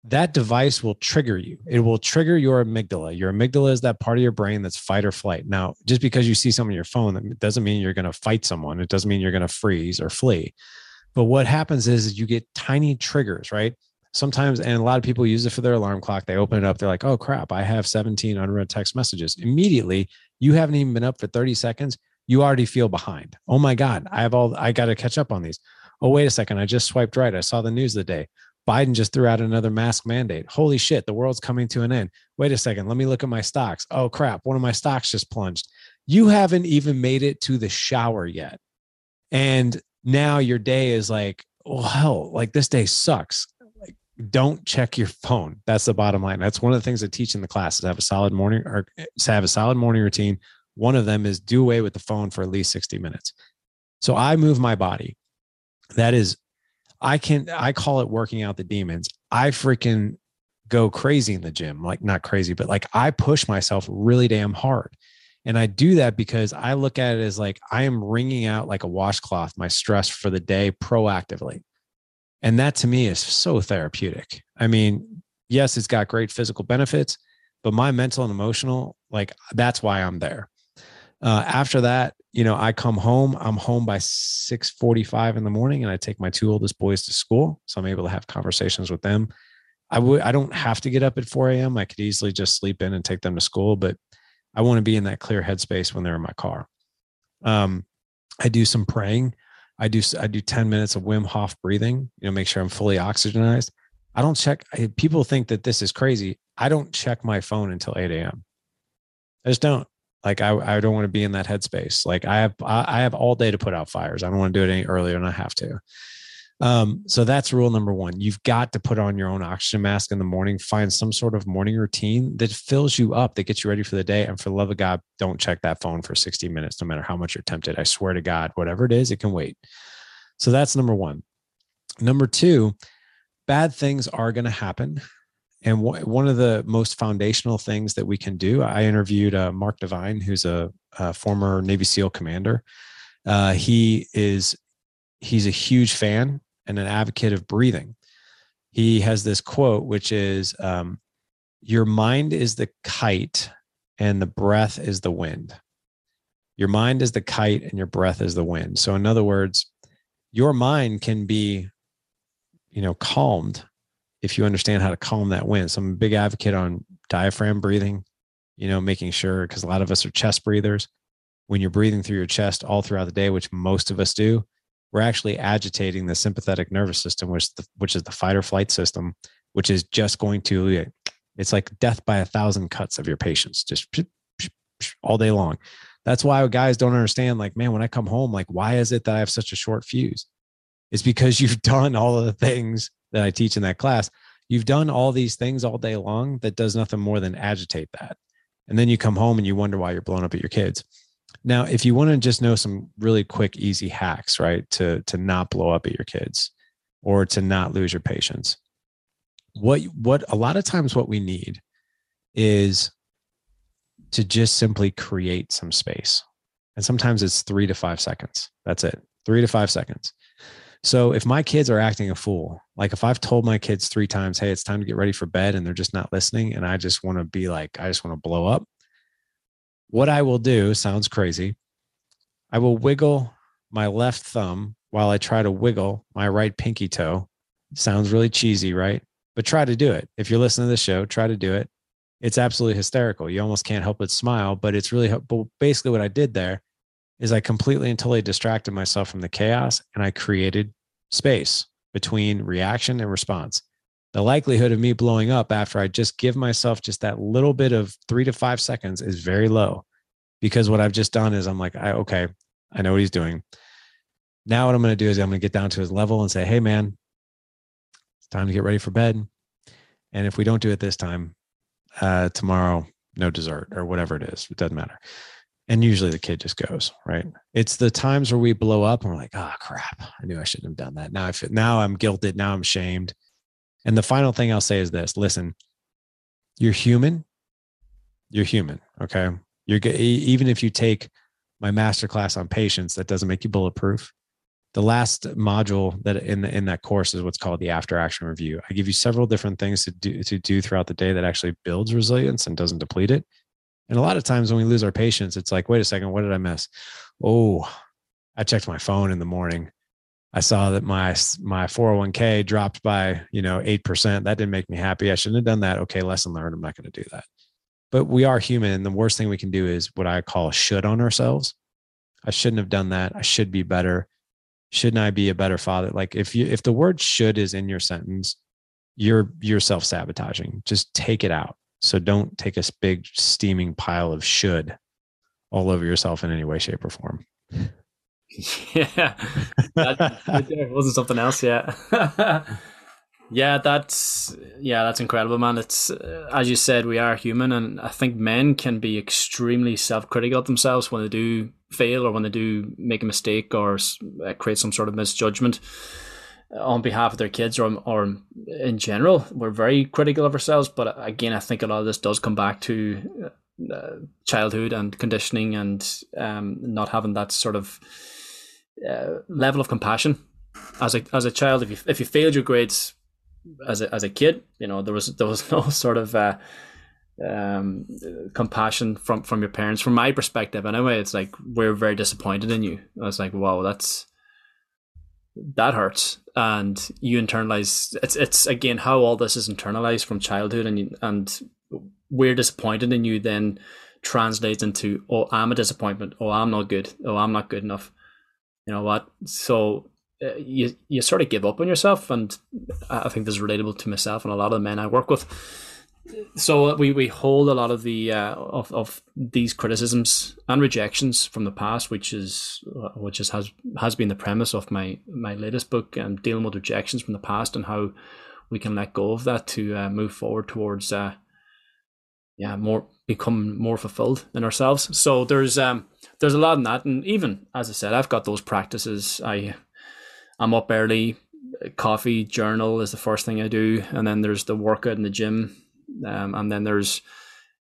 S2: that device will trigger you. It will trigger your amygdala. Your amygdala is that part of your brain that's fight or flight. Now, just because you see something on your phone, that doesn't mean you're going to fight someone. It doesn't mean you're going to freeze or flee. But what happens is you get tiny triggers, right? Sometimes, and a lot of people use it for their alarm clock. They open it up. They're like, oh crap, I have 17 unread text messages. Immediately, you haven't even been up for 30 seconds you already feel behind. Oh my God, I have all, I got to catch up on these. Oh, wait a second. I just swiped right. I saw the news of the day. Biden just threw out another mask mandate. Holy shit, the world's coming to an end. Wait a second. Let me look at my stocks. Oh crap, one of my stocks just plunged. You haven't even made it to the shower yet. And now your day is like, oh, hell, like this day sucks. Like, don't check your phone. That's the bottom line. That's one of the things I teach in the class is have a solid morning or have a solid morning routine one of them is do away with the phone for at least 60 minutes. So I move my body. That is, I can, I call it working out the demons. I freaking go crazy in the gym, like not crazy, but like I push myself really damn hard. And I do that because I look at it as like I am wringing out like a washcloth my stress for the day proactively. And that to me is so therapeutic. I mean, yes, it's got great physical benefits, but my mental and emotional, like that's why I'm there. Uh, after that, you know, I come home. I'm home by 6:45 in the morning, and I take my two oldest boys to school, so I'm able to have conversations with them. I would. I don't have to get up at 4 a.m. I could easily just sleep in and take them to school, but I want to be in that clear headspace when they're in my car. Um, I do some praying. I do. I do 10 minutes of Wim Hof breathing. You know, make sure I'm fully oxygenized. I don't check. People think that this is crazy. I don't check my phone until 8 a.m. I just don't. Like I, I don't want to be in that headspace. Like I have, I have all day to put out fires. I don't want to do it any earlier than I have to. Um, so that's rule number one. You've got to put on your own oxygen mask in the morning. Find some sort of morning routine that fills you up, that gets you ready for the day. And for the love of God, don't check that phone for 60 minutes, no matter how much you're tempted. I swear to God, whatever it is, it can wait. So that's number one. Number two, bad things are going to happen. And one of the most foundational things that we can do, I interviewed uh, Mark Divine, who's a, a, former Navy SEAL commander. Uh, he is he's a huge fan and an advocate of breathing. He has this quote, which is, um, "Your mind is the kite, and the breath is the wind." Your mind is the kite, and your breath is the wind. So, in other words, your mind can be, you know, calmed if you understand how to calm that wind. So I'm a big advocate on diaphragm breathing, you know, making sure because a lot of us are chest breathers. When you're breathing through your chest all throughout the day, which most of us do, we're actually agitating the sympathetic nervous system, which the, which is the fight or flight system, which is just going to it's like death by a thousand cuts of your patience, just all day long. That's why guys don't understand. Like, man, when I come home, like, why is it that I have such a short fuse? It's because [laughs] you've done all of the things that I teach in that class, you've done all these things all day long that does nothing more than agitate that. And then you come home and you wonder why you're blown up at your kids. Now, if you want to just know some really quick, easy hacks, right, to to not blow up at your kids or to not lose your patience, what what a lot of times what we need is to just simply create some space. And sometimes it's three to five seconds. That's it. Three to five seconds. So if my kids are acting a fool, like if I've told my kids three times, hey, it's time to get ready for bed, and they're just not listening, and I just want to be like, I just want to blow up, what I will do sounds crazy. I will wiggle my left thumb while I try to wiggle my right pinky toe. Sounds really cheesy, right? But try to do it. If you're listening to the show, try to do it. It's absolutely hysterical. You almost can't help but smile, but it's really, but basically what I did there is I completely and totally distracted myself from the chaos and I created space between reaction and response. The likelihood of me blowing up after I just give myself just that little bit of three to five seconds is very low because what I've just done is I'm like, I, okay, I know what he's doing. Now, what I'm going to do is I'm going to get down to his level and say, hey, man, it's time to get ready for bed. And if we don't do it this time, uh, tomorrow, no dessert or whatever it is, it doesn't matter and usually the kid just goes right? It's the times where we blow up and we're like oh crap. I knew i shouldn't have done that. Now i feel, now i'm guilted. Now i'm shamed. And the final thing i'll say is this. Listen you're human. You're human okay? You're even if you take my master class on patience that doesn't make you bulletproof. The last module that in the, in that course is what's called the after action review. I give you several different things to do to do throughout the day that actually builds resilience and doesn't deplete it and a lot of times when we lose our patience, it's like, wait a second, what did I miss? Oh, I checked my phone in the morning. I saw that my my 401k dropped by, you know, 8%. That didn't make me happy. I shouldn't have done that. Okay, lesson learned. I'm not going to do that. But we are human and the worst thing we can do is what I call should on ourselves. I shouldn't have done that. I should be better. Shouldn't I be a better father? Like if you if the word should is in your sentence, you're you're self-sabotaging. Just take it out. So don't take a big steaming pile of should all over yourself in any way, shape, or form. [laughs]
S1: Yeah, that [laughs] wasn't something else yet. [laughs] yeah, that's yeah, that's incredible, man. It's uh, as you said, we are human, and I think men can be extremely self-critical of themselves when they do fail or when they do make a mistake or uh, create some sort of misjudgment on behalf of their kids or or in general. We're very critical of ourselves, but again, I think a lot of this does come back to uh, childhood and conditioning and um, not having that sort of uh, level of compassion as a as a child. If you if you failed your grades as a as a kid, you know there was there was [laughs] no sort of uh, um, compassion from from your parents. From my perspective, anyway, it's like we're very disappointed in you. I was like, wow, that's that hurts, and you internalize. It's it's again how all this is internalized from childhood, and and we're disappointed in you. Then translates into, oh, I'm a disappointment. Oh, I'm not good. Oh, I'm not good enough. You know what? So uh, you you sort of give up on yourself, and I think this is relatable to myself and a lot of the men I work with so we, we hold a lot of the uh, of, of these criticisms and rejections from the past, which is which is, has has been the premise of my my latest book, um, dealing with rejections from the past and how we can let go of that to uh, move forward towards uh, yeah more become more fulfilled in ourselves. So there's um there's a lot in that, and even as I said, I've got those practices. I I'm up early, coffee, journal is the first thing I do, and then there's the workout in the gym um, and then there's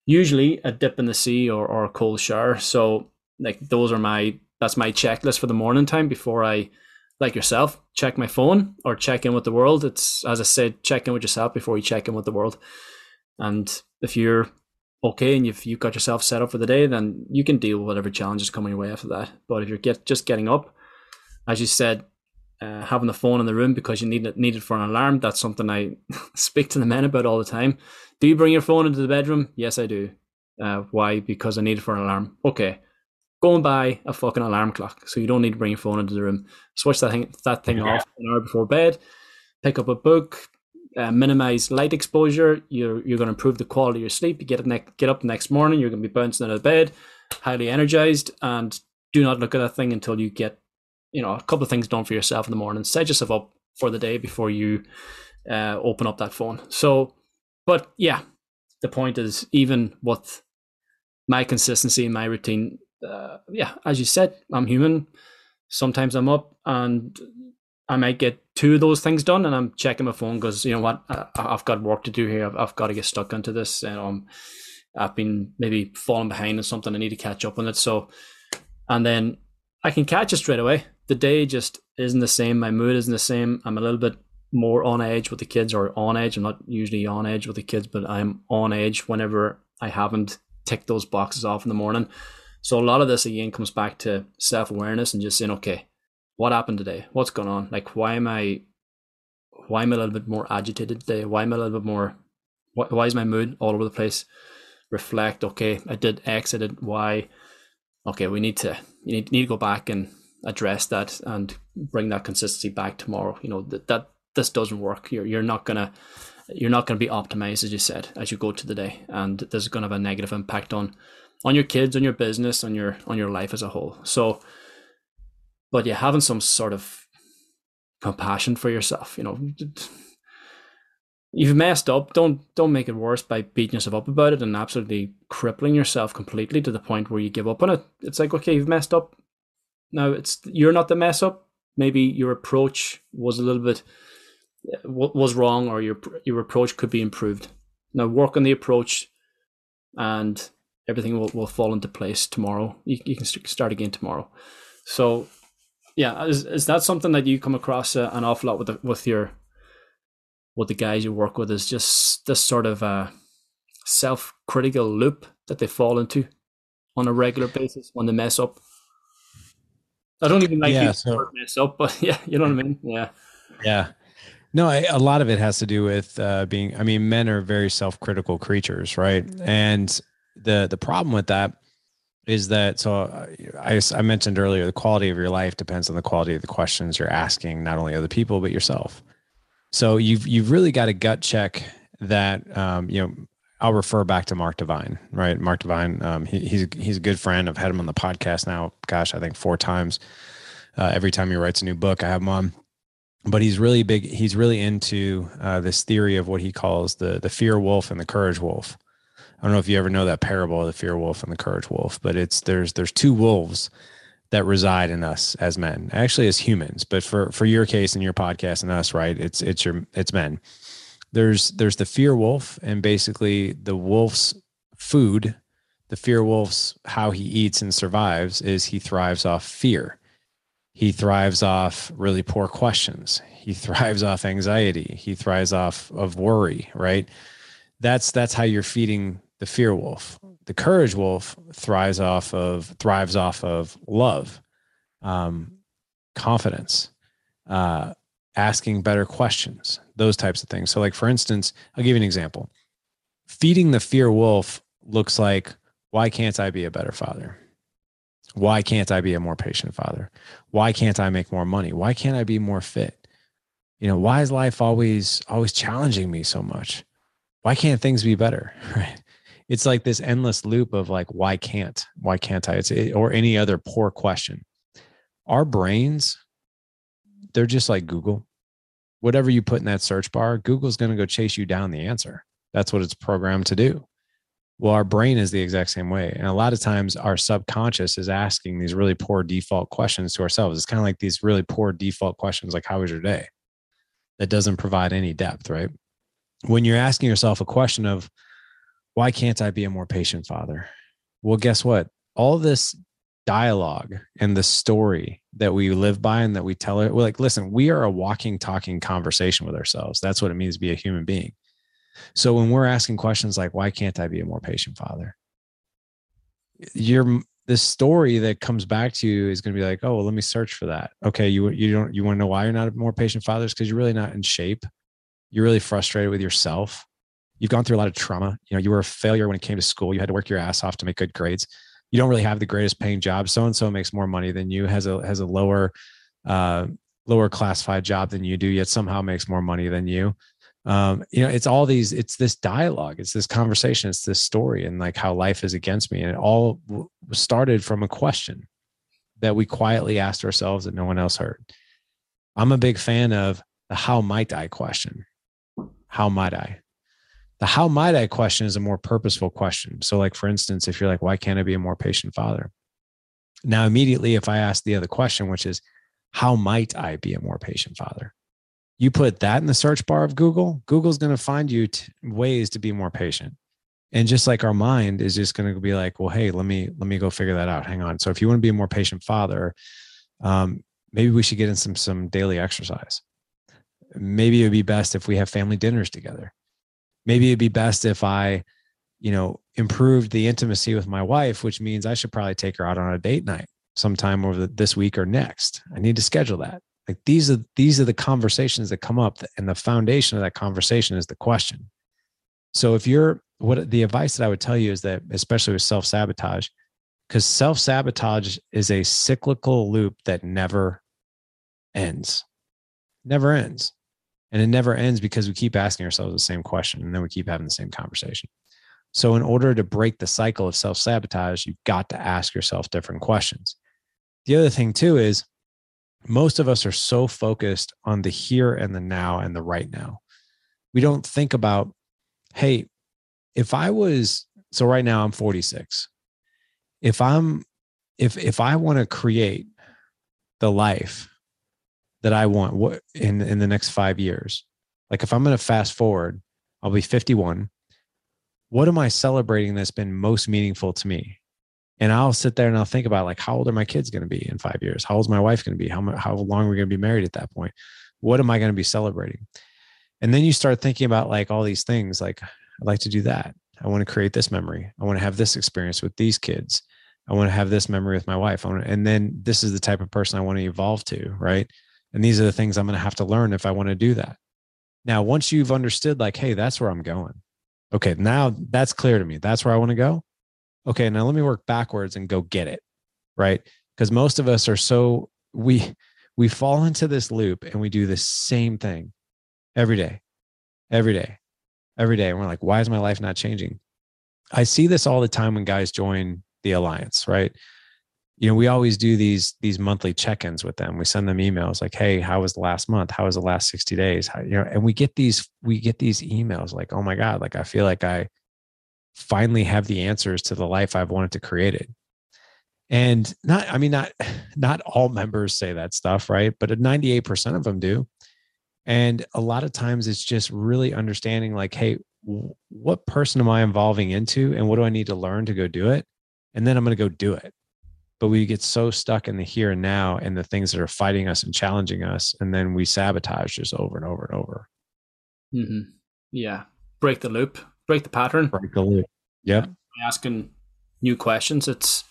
S1: usually a dip in the sea or, or a cold shower. So like those are my that's my checklist for the morning time before I like yourself check my phone or check in with the world. It's as I said, check in with yourself before you check in with the world. And if you're okay and you've you've got yourself set up for the day, then you can deal with whatever challenges coming your way after that. But if you're get just getting up, as you said, uh, having the phone in the room because you need it needed for an alarm. That's something I [laughs] speak to the men about all the time. Do you bring your phone into the bedroom? Yes, I do. Uh, why? Because I need it for an alarm. Okay, go and buy a fucking alarm clock, so you don't need to bring your phone into the room. Switch that thing that thing yeah. off an hour before bed. Pick up a book. Uh, minimize light exposure. You're you're going to improve the quality of your sleep. You get ne- get up the next morning. You're going to be bouncing out of bed, highly energized, and do not look at that thing until you get you know a couple of things done for yourself in the morning. Set yourself up for the day before you uh, open up that phone. So, but yeah, the point is even with my consistency and my routine, uh, yeah, as you said, I'm human. Sometimes I'm up and I might get two of those things done, and I'm checking my phone because you know what, I, have got work to do here. I've, I've, got to get stuck into this, and um, I've been maybe falling behind on something. I need to catch up on it. So, and then I can catch it straight away the day just isn't the same. My mood isn't the same. I'm a little bit more on edge with the kids or on edge. I'm not usually on edge with the kids, but I'm on edge whenever I haven't ticked those boxes off in the morning. So a lot of this again comes back to self awareness and just saying, okay, what happened today? What's going on? Like, why am I, why am I a little bit more agitated today? Why am I a little bit more, why, why is my mood all over the place? Reflect, okay, I did X, I did Y. Okay, we need to, you need, need to go back and address that and bring that consistency back tomorrow. You know that that this doesn't work. You're you're not gonna you're not gonna be optimized as you said as you go to the day, and this is gonna have a negative impact on on your kids, on your business, on your on your life as a whole. So, but yeah, having some sort of compassion for yourself. You know, you've messed up. Don't don't make it worse by beating yourself up about it and absolutely crippling yourself completely to the point where you give up on it. It's like okay, you've messed up now it's you're not the mess up. Maybe your approach was a little bit was wrong, or your your approach could be improved. Now work on the approach, and everything will, will fall into place tomorrow. You, you can start again tomorrow. So, yeah, is, is that something that you come across uh, an awful lot with the, with your with the guys you work with? Is just this sort of uh, self critical loop that they fall into on a regular basis when they mess up. I don't even like yeah, so, mess up, but [laughs] yeah, you know what I mean? Yeah.
S2: Yeah. No, I, a lot of it has to do with uh, being. I mean, men are very self-critical creatures, right? Mm-hmm. And the the problem with that is that so uh, I, I mentioned earlier the quality of your life depends on the quality of the questions you're asking, not only other people but yourself. So you've you've really got a gut check that. Um, you know, I'll refer back to Mark Divine, right? Mark Divine, um, he, he's he's a good friend. I've had him on the podcast now. Gosh, I think four times. Uh, every time he writes a new book, I have him on. But he's really big. He's really into uh, this theory of what he calls the the fear wolf and the courage wolf. I don't know if you ever know that parable of the fear wolf and the courage wolf, but it's there's there's two wolves that reside in us as men, actually as humans. But for for your case and your podcast and us, right? It's it's your it's men there's there's the fear wolf and basically the wolf's food the fear wolf's how he eats and survives is he thrives off fear. He thrives off really poor questions. He [laughs] thrives off anxiety. He thrives off of worry right? That's that's how you're feeding the fear wolf. The courage wolf thrives off of thrives off of love, um, confidence, uh, asking better questions, those types of things. So, like for instance, I'll give you an example. Feeding the fear wolf looks like, why can't I be a better father? Why can't I be a more patient father? Why can't I make more money? Why can't I be more fit? You know, why is life always always challenging me so much? Why can't things be better? [laughs] Right it's like this endless loop of like why can't why can't i it's or any other poor question our brains they're just like google whatever you put in that search bar google's going to go chase you down the answer. That's what it's programmed to do. Well our brain is the exact same way and a lot of times our subconscious is asking these really poor default questions to ourselves. It's kind of like these really poor default questions like how was your day? That doesn't provide any depth right? When you're asking yourself a question of why can't I be a more patient father? Well, guess what? All this dialogue and the story that we live by and that we tell it, we're like, listen, we are a walking, talking conversation with ourselves. That's what it means to be a human being. So when we're asking questions like, why can't I be a more patient father? You're the story that comes back to you is going to be like, oh, well, let me search for that. Okay, you you don't you want to know why you're not a more patient father? Because you're really not in shape. You're really frustrated with yourself you've gone through a lot of trauma. You know, you were a failure when it came to school. You had to work your ass off to make good grades. You don't really have the greatest paying job. So and so makes more money than you, has a has a lower uh, lower classified job than you do, yet somehow makes more money than you. Um, you know, it's all these, it's this dialogue, it's this conversation, it's this story, and like how life is against me. And it all started from a question that we quietly asked ourselves that no one else heard. I'm a big fan of the how might I question. How might I? The how might I question is a more purposeful question. So, like for instance, if you're like, why can't I be a more patient father? Now, immediately, if I ask the other question, which is, how might I be a more patient father? You put that in the search bar of Google, Google's going to find you t- ways to be more patient. And just like our mind is just going to be like, well, hey, let me let me go figure that out. Hang on. So if you want to be a more patient father, um, maybe we should get in some some daily exercise. Maybe it would be best if we have family dinners together maybe it'd be best if I, you know, improved the intimacy with my wife, which means I should probably take her out on a date night sometime over the, this week or next. I need to schedule that. Like these are these are the conversations that come up, and the foundation of that conversation is the question. So if you're what the advice that I would tell you is that, especially with self sabotage, because self sabotage is a cyclical loop that never ends, never ends. And it never ends because we keep asking ourselves the same question and then we keep having the same conversation. So, in order to break the cycle of self sabotage, you've got to ask yourself different questions. The other thing, too, is most of us are so focused on the here and the now and the right now. We don't think about, hey, if I was, so right now I'm 46. If I'm, if, if I want to create the life that I want what in in the next 5 years. Like if I'm going to fast forward, I'll be 51. What am I celebrating that's been most meaningful to me? And I'll sit there and I'll think about like how old are my kids going to be in 5 years? How old is my wife going to be? How how long are we going to be married at that point? What am I going to be celebrating? And then you start thinking about like all these things like I'd like to do that. I want to create this memory. I want to have this experience with these kids. I want to have this memory with my wife. To, and then this is the type of person I want to evolve to, right? And these are the things I'm going to have to learn if I want to do that. Now, once you've understood, like, hey, that's where I'm going. Okay, now that's clear to me. That's where I want to go. Okay, now let me work backwards and go get it. Right. Because most of us are so, we, we fall into this loop and we do the same thing every day, every day, every day. And we're like, why is my life not changing? I see this all the time when guys join the alliance, right? You know we always do these these monthly check-ins with them. We send them emails like hey how was the last month? How was the last 60 days? How, you know and we get these we get these emails like oh my god like i feel like i finally have the answers to the life i've wanted to create it and not i mean not [sighs] not all members say that stuff right? But 98% of them do. And a lot of times it's just really understanding like hey what person am i evolving into and what do i need to learn to go do it? And then i'm going to go do it but we get so stuck in the here and now and the things that are fighting us and challenging us and then we sabotage just over and over and over
S1: mm-hmm. yeah break the loop break the pattern
S2: break the loop Yep.
S1: asking new questions. It's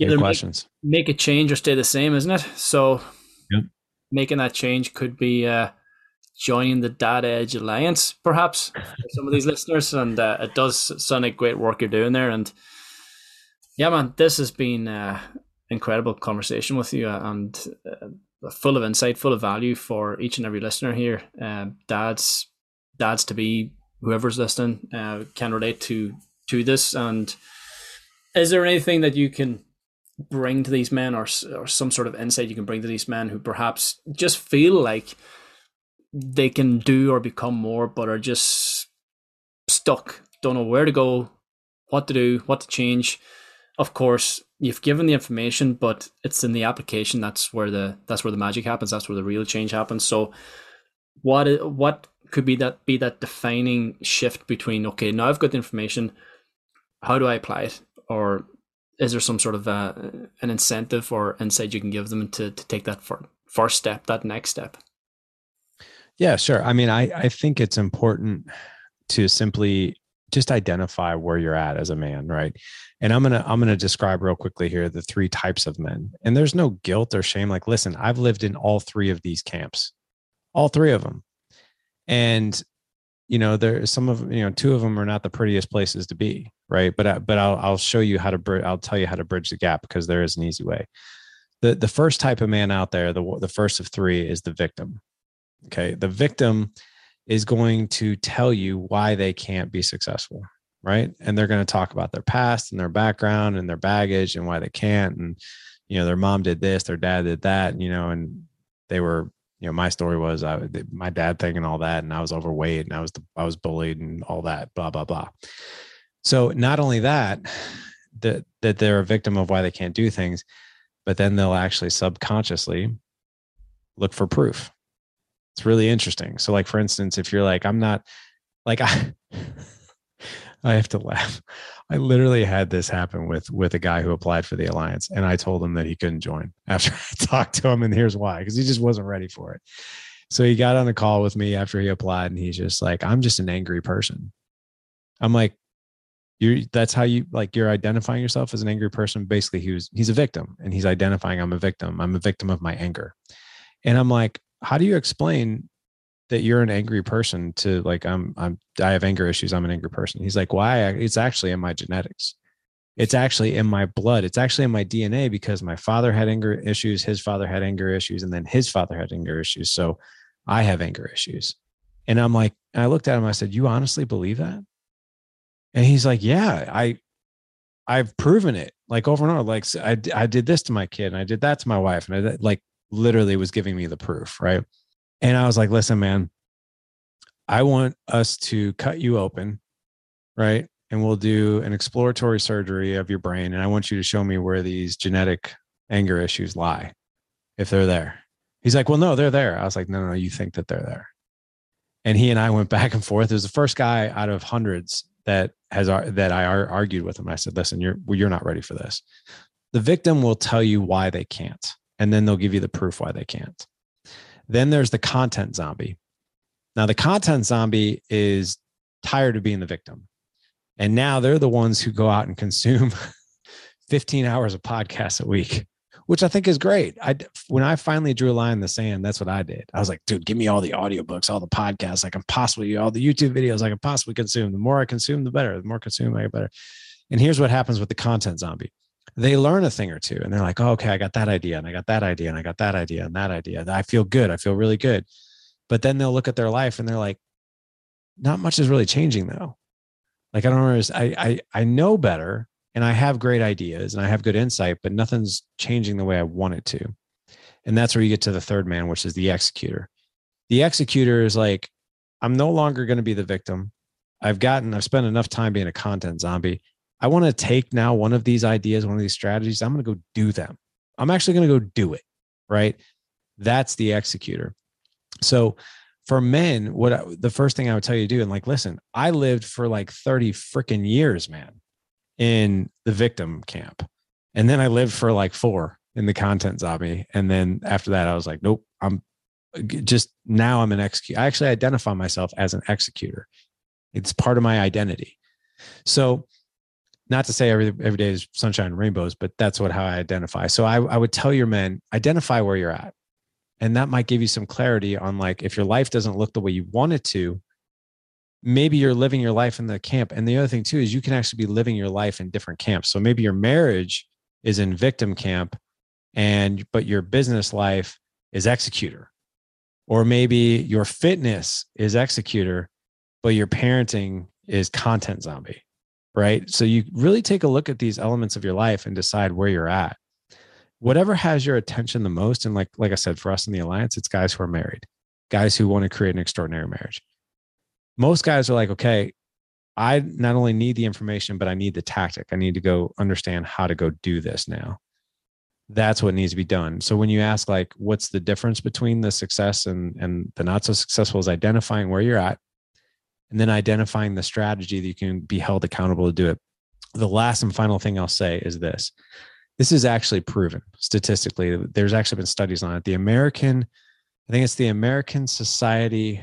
S2: either questions.
S1: Make, make, a change or stay the same, isn't it? So yep. making that change could be uh, joining the Dad Edge Alliance, perhaps, for some of these [laughs] listeners. And uh, it does sound like great work you're doing there. And yeah, man, this has been uh, incredible conversation with you uh, and uh, full of insight, full of value for each and every listener here. Uh, dads, dads to be, whoever's listening, uh, can relate to to this. And is there anything that you can bring to these men, or or some sort of insight you can bring to these men who perhaps just feel like they can do or become more, but are just stuck, don't know where to go, what to do, what to change. Of course, you've given the information, but it's in the application that's where the that's where the magic happens. That's where the real change happens. So, what what could be that be that defining shift between okay, now I've got the information, how do I apply it, or is there some sort of uh, an incentive or insight you can give them to to take that for, first step, that next step?
S2: Yeah, sure. I mean, I I think it's important to simply just identify where you're at as a man, right? And I'm gonna I'm gonna describe real quickly here the three types of men. And there's no guilt or shame. Like, listen, I've lived in all three of these camps, all three of them, and you know there's some of you know two of them are not the prettiest places to be, right? But I, but I'll I'll show you how to I'll tell you how to bridge the gap because there is an easy way. The the first type of man out there, the the first of three, is the victim. Okay, the victim is going to tell you why they can't be successful right? And they're going to talk about their past and their background and their baggage and why they can't and you know their mom did this their dad did that you know and they were you know my story was I, my dad thing and all that and i was overweight and i was i was bullied and all that blah blah blah. So not only that that that they're a victim of why they can't do things but then they'll actually subconsciously look for proof it's really interesting. So, like for instance, if you're like, I'm not like [laughs] I I have to laugh. I literally had this happen with with a guy who applied for the alliance, and I told him that he couldn't join [laughs] after I talked to him, and here's why: because he just wasn't ready for it. So he got on a call with me after he applied, and he's just like, "I'm just an angry person." I'm like, "You're that's how you like you're identifying yourself as an angry person." Basically, he was he's a victim, and he's identifying I'm a victim. I'm a victim of my anger, and I'm like, how do you explain that you're an angry person to like I'm I'm I have anger issues. I'm an angry person. He's like, why? It's actually in my genetics. It's actually in my blood. It's actually in my DNA because my father had anger issues, his father had anger issues, and then his father had anger issues. So I have anger issues. And I'm like, and I looked at him, I said, You honestly believe that? And he's like, Yeah, I I've proven it like over and over. Like I, I did this to my kid and I did that to my wife. And I like literally was giving me the proof, right? And I was like, listen, man, I want us to cut you open, right? And we'll do an exploratory surgery of your brain. And I want you to show me where these genetic anger issues lie, if they're there. He's like, well, no, they're there. I was like, no, no, no, you think that they're there. And he and I went back and forth. It was the first guy out of hundreds that has that I argued with him. I said, listen, you're you're not ready for this. The victim will tell you why they can't and then they'll give you the proof why they can't. Then there's the content zombie. Now, the content zombie is tired of being the victim. And now they're the ones who go out and consume [laughs] 15 hours of podcasts a week, which I think is great. I when I finally drew a line in the sand, that's what I did. I was like, dude, give me all the audiobooks, all the podcasts I can possibly, all the YouTube videos I can possibly consume. The more I consume, the better. The more consume, I get better. And here's what happens with the content zombie they learn a thing or two and they're like, oh, okay, I got that idea and I got that idea and I got that idea and that idea. I feel good. I feel really good. But then they'll look at their life and they're like, not much is really changing though. Like I don't know, I, I, I know better and I have great ideas and I have good insight, but nothing's changing the way I want it to. And that's where you get to the third man, which is the executor. The executor is like, I'm no longer going to be the victim. I've gotten, I've spent enough time being a content zombie. I want to take now one of these ideas, one of these strategies, I'm going to go do them. I'm actually going to go do it. Right. That's the executor. So for men, what I, the first thing I would tell you to do, and like, listen, I lived for like 30 freaking years, man, in the victim camp. And then I lived for like four in the content zombie. And then after that, I was like, nope, I'm just now I'm an executor. I actually identify myself as an executor. It's part of my identity. So, not to say every every day is sunshine and rainbows, but that's what how I identify. So I, I would tell your men identify where you're at, and that might give you some clarity on like if your life doesn't look the way you want it to, maybe you're living your life in the camp. And the other thing too is you can actually be living your life in different camps. So maybe your marriage is in victim camp, and but your business life is executor, or maybe your fitness is executor, but your parenting is content zombie right? So you really take a look at these elements of your life and decide where you're at. Whatever has your attention the most, and like like I said, for us in the alliance, it's guys who are married, guys who want to create an extraordinary marriage. Most guys are like, okay, I not only need the information, but I need the tactic. I need to go understand how to go do this now. That's what needs to be done. So when you ask like, what's the difference between the success and and the not so successful is identifying where you're at and then identifying the strategy that you can be held accountable to do it. The last and final thing I'll say is this this is actually proven statistically. There's actually been studies on it. The American, I think it's the American Society,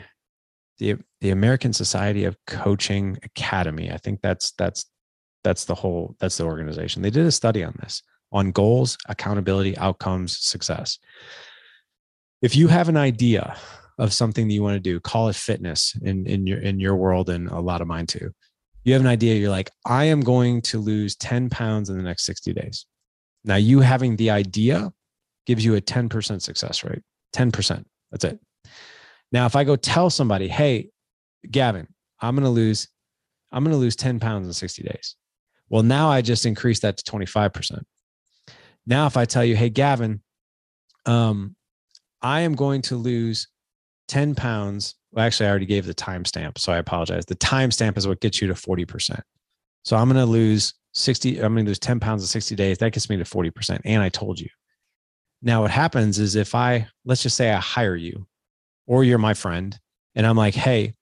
S2: the the American Society of Coaching Academy. I think that's that's that's the whole that's the organization. They did a study on this on goals, accountability, outcomes, success. If you have an idea of something that you want to do call it fitness in in your in your world and a lot of mine too. You have an idea you're like i am going to lose 10 pounds in the next 60 days. Now you having the idea gives you a 10% success rate 10% that's it. Now if i go tell somebody hey gavin i'm going to lose i'm going to lose 10 pounds in 60 days. Well now i just increase that to 25% now if i tell you hey gavin um, i am going to lose 10 pounds. Well, actually, I already gave the timestamp, so I apologize. The timestamp is what gets you to 40%. So I'm going to lose 60, I'm going to lose 10 pounds in 60 days. That gets me to 40%. And I told you. Now, what happens is if I, let's just say I hire you or you're my friend, and I'm like, hey,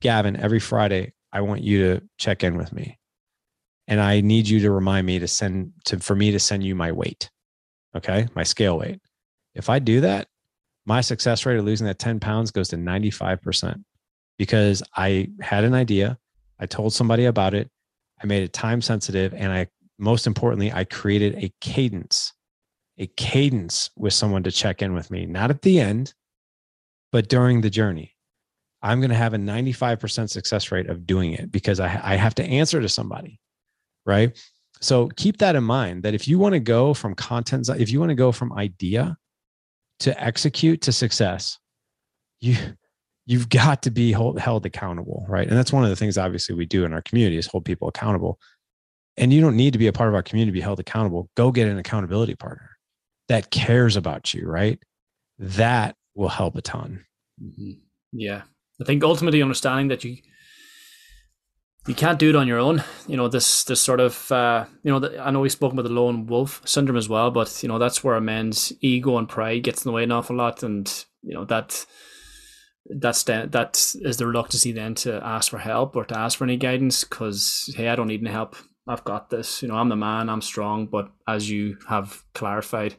S2: Gavin, every Friday, I want you to check in with me. And I need you to remind me to send to for me to send you my weight. Okay. My scale weight. If I do that, my success rate of losing that 10 pounds goes to 95% because I had an idea. I told somebody about it. I made it time sensitive. And I, most importantly, I created a cadence, a cadence with someone to check in with me, not at the end, but during the journey. I'm going to have a 95% success rate of doing it because I, I have to answer to somebody. Right. So keep that in mind that if you want to go from content, if you want to go from idea to execute to success, you you've got to be hold, held accountable, right? And that's one of the things obviously we do in our community is hold people accountable. And you don't need to be a part of our community to be held accountable. Go get an accountability partner that cares about you, right? That will help a ton.
S1: Mm-hmm. Yeah. I think ultimately understanding that you you can't do it on your own. You know this this sort of uh, you know the, I know we've spoken about the lone wolf syndrome as well, but you know that's where a man's ego and pride gets in the way an awful lot, and you know that that's the, that is the reluctancy then to ask for help or to ask for any guidance because hey I don't need any help. I've got this. You know I'm the man I'm strong but as you have clarified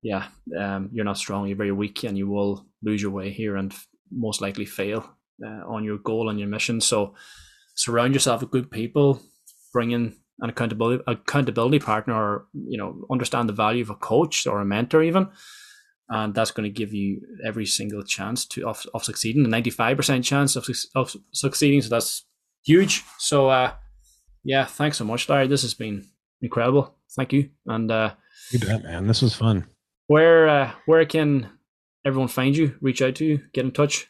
S1: yeah um, you're not strong you're very weak and you will lose your way here and most likely fail uh, on your goal and your mission. So surround yourself with good people, bring in an accountability accountability partner, or you know, understand the value of a coach or a mentor even, and that's going to give you every single chance to of, of succeeding, The ninety five percent chance of, of succeeding. So that's huge. So uh, yeah, thanks so much, Larry. This has been incredible. Thank you, and uh,
S2: you bet, man. This was fun.
S1: Where uh, where can everyone find you? Reach out to you, get in touch.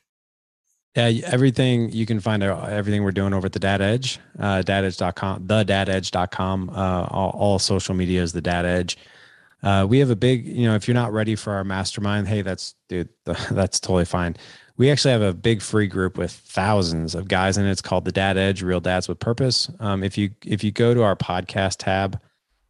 S2: Yeah, everything you can find out everything we're doing over at the Dad Edge, uh, dadedge.com, the dadedge.com. Uh, all, all social media is the Dad Edge. Uh, we have a big, you know, if you're not ready for our mastermind, hey, that's dude, [laughs] that's totally fine. We actually have a big free group with thousands of guys in it. It's called the Dad Edge, Real Dads with Purpose. Um, if you if you go to our podcast tab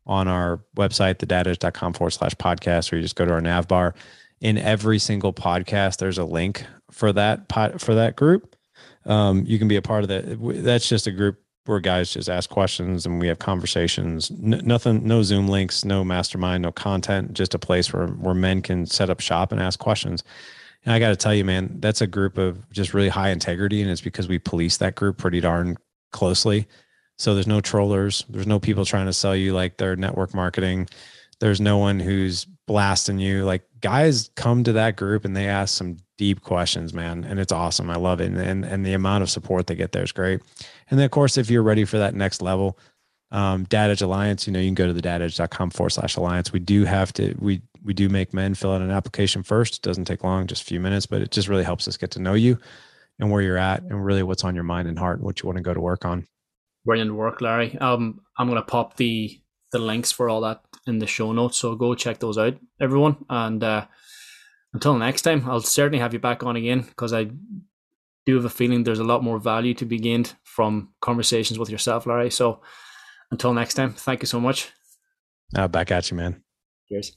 S2: on our website, thedadedge.com forward slash podcast, or you just go to our nav bar, in every single podcast, there's a link for that pot for that group. Um, you can be a part of that. That's just a group where guys just ask questions and we have conversations. N- nothing, no Zoom links, no mastermind, no content. Just a place where where men can set up shop and ask questions. And I got to tell you, man, that's a group of just really high integrity, and it's because we police that group pretty darn closely. So there's no trollers. There's no people trying to sell you like their network marketing. There's no one who's blasting you. Like guys come to that group and they ask some deep questions, man. And it's awesome. I love it. And, and, and the amount of support they get there is great. And then of course, if you're ready for that next level, um, Dad Edge Alliance, you know, you can go to the dadedge.com forward slash alliance. We do have to, we, we do make men fill out an application first. It doesn't take long, just a few minutes, but it just really helps us get to know you and where you're at and really what's on your mind and heart and what you want to go to work on.
S1: Brilliant work, Larry. Um, I'm going to pop the, the links for all that in the show notes. So go check those out, everyone. And, uh, until next time, I'll certainly have you back on again because I do have a feeling there's a lot more value to be gained from conversations with yourself, Larry. So until next time, thank you so much.
S2: Uh, back at you, man.
S1: Cheers.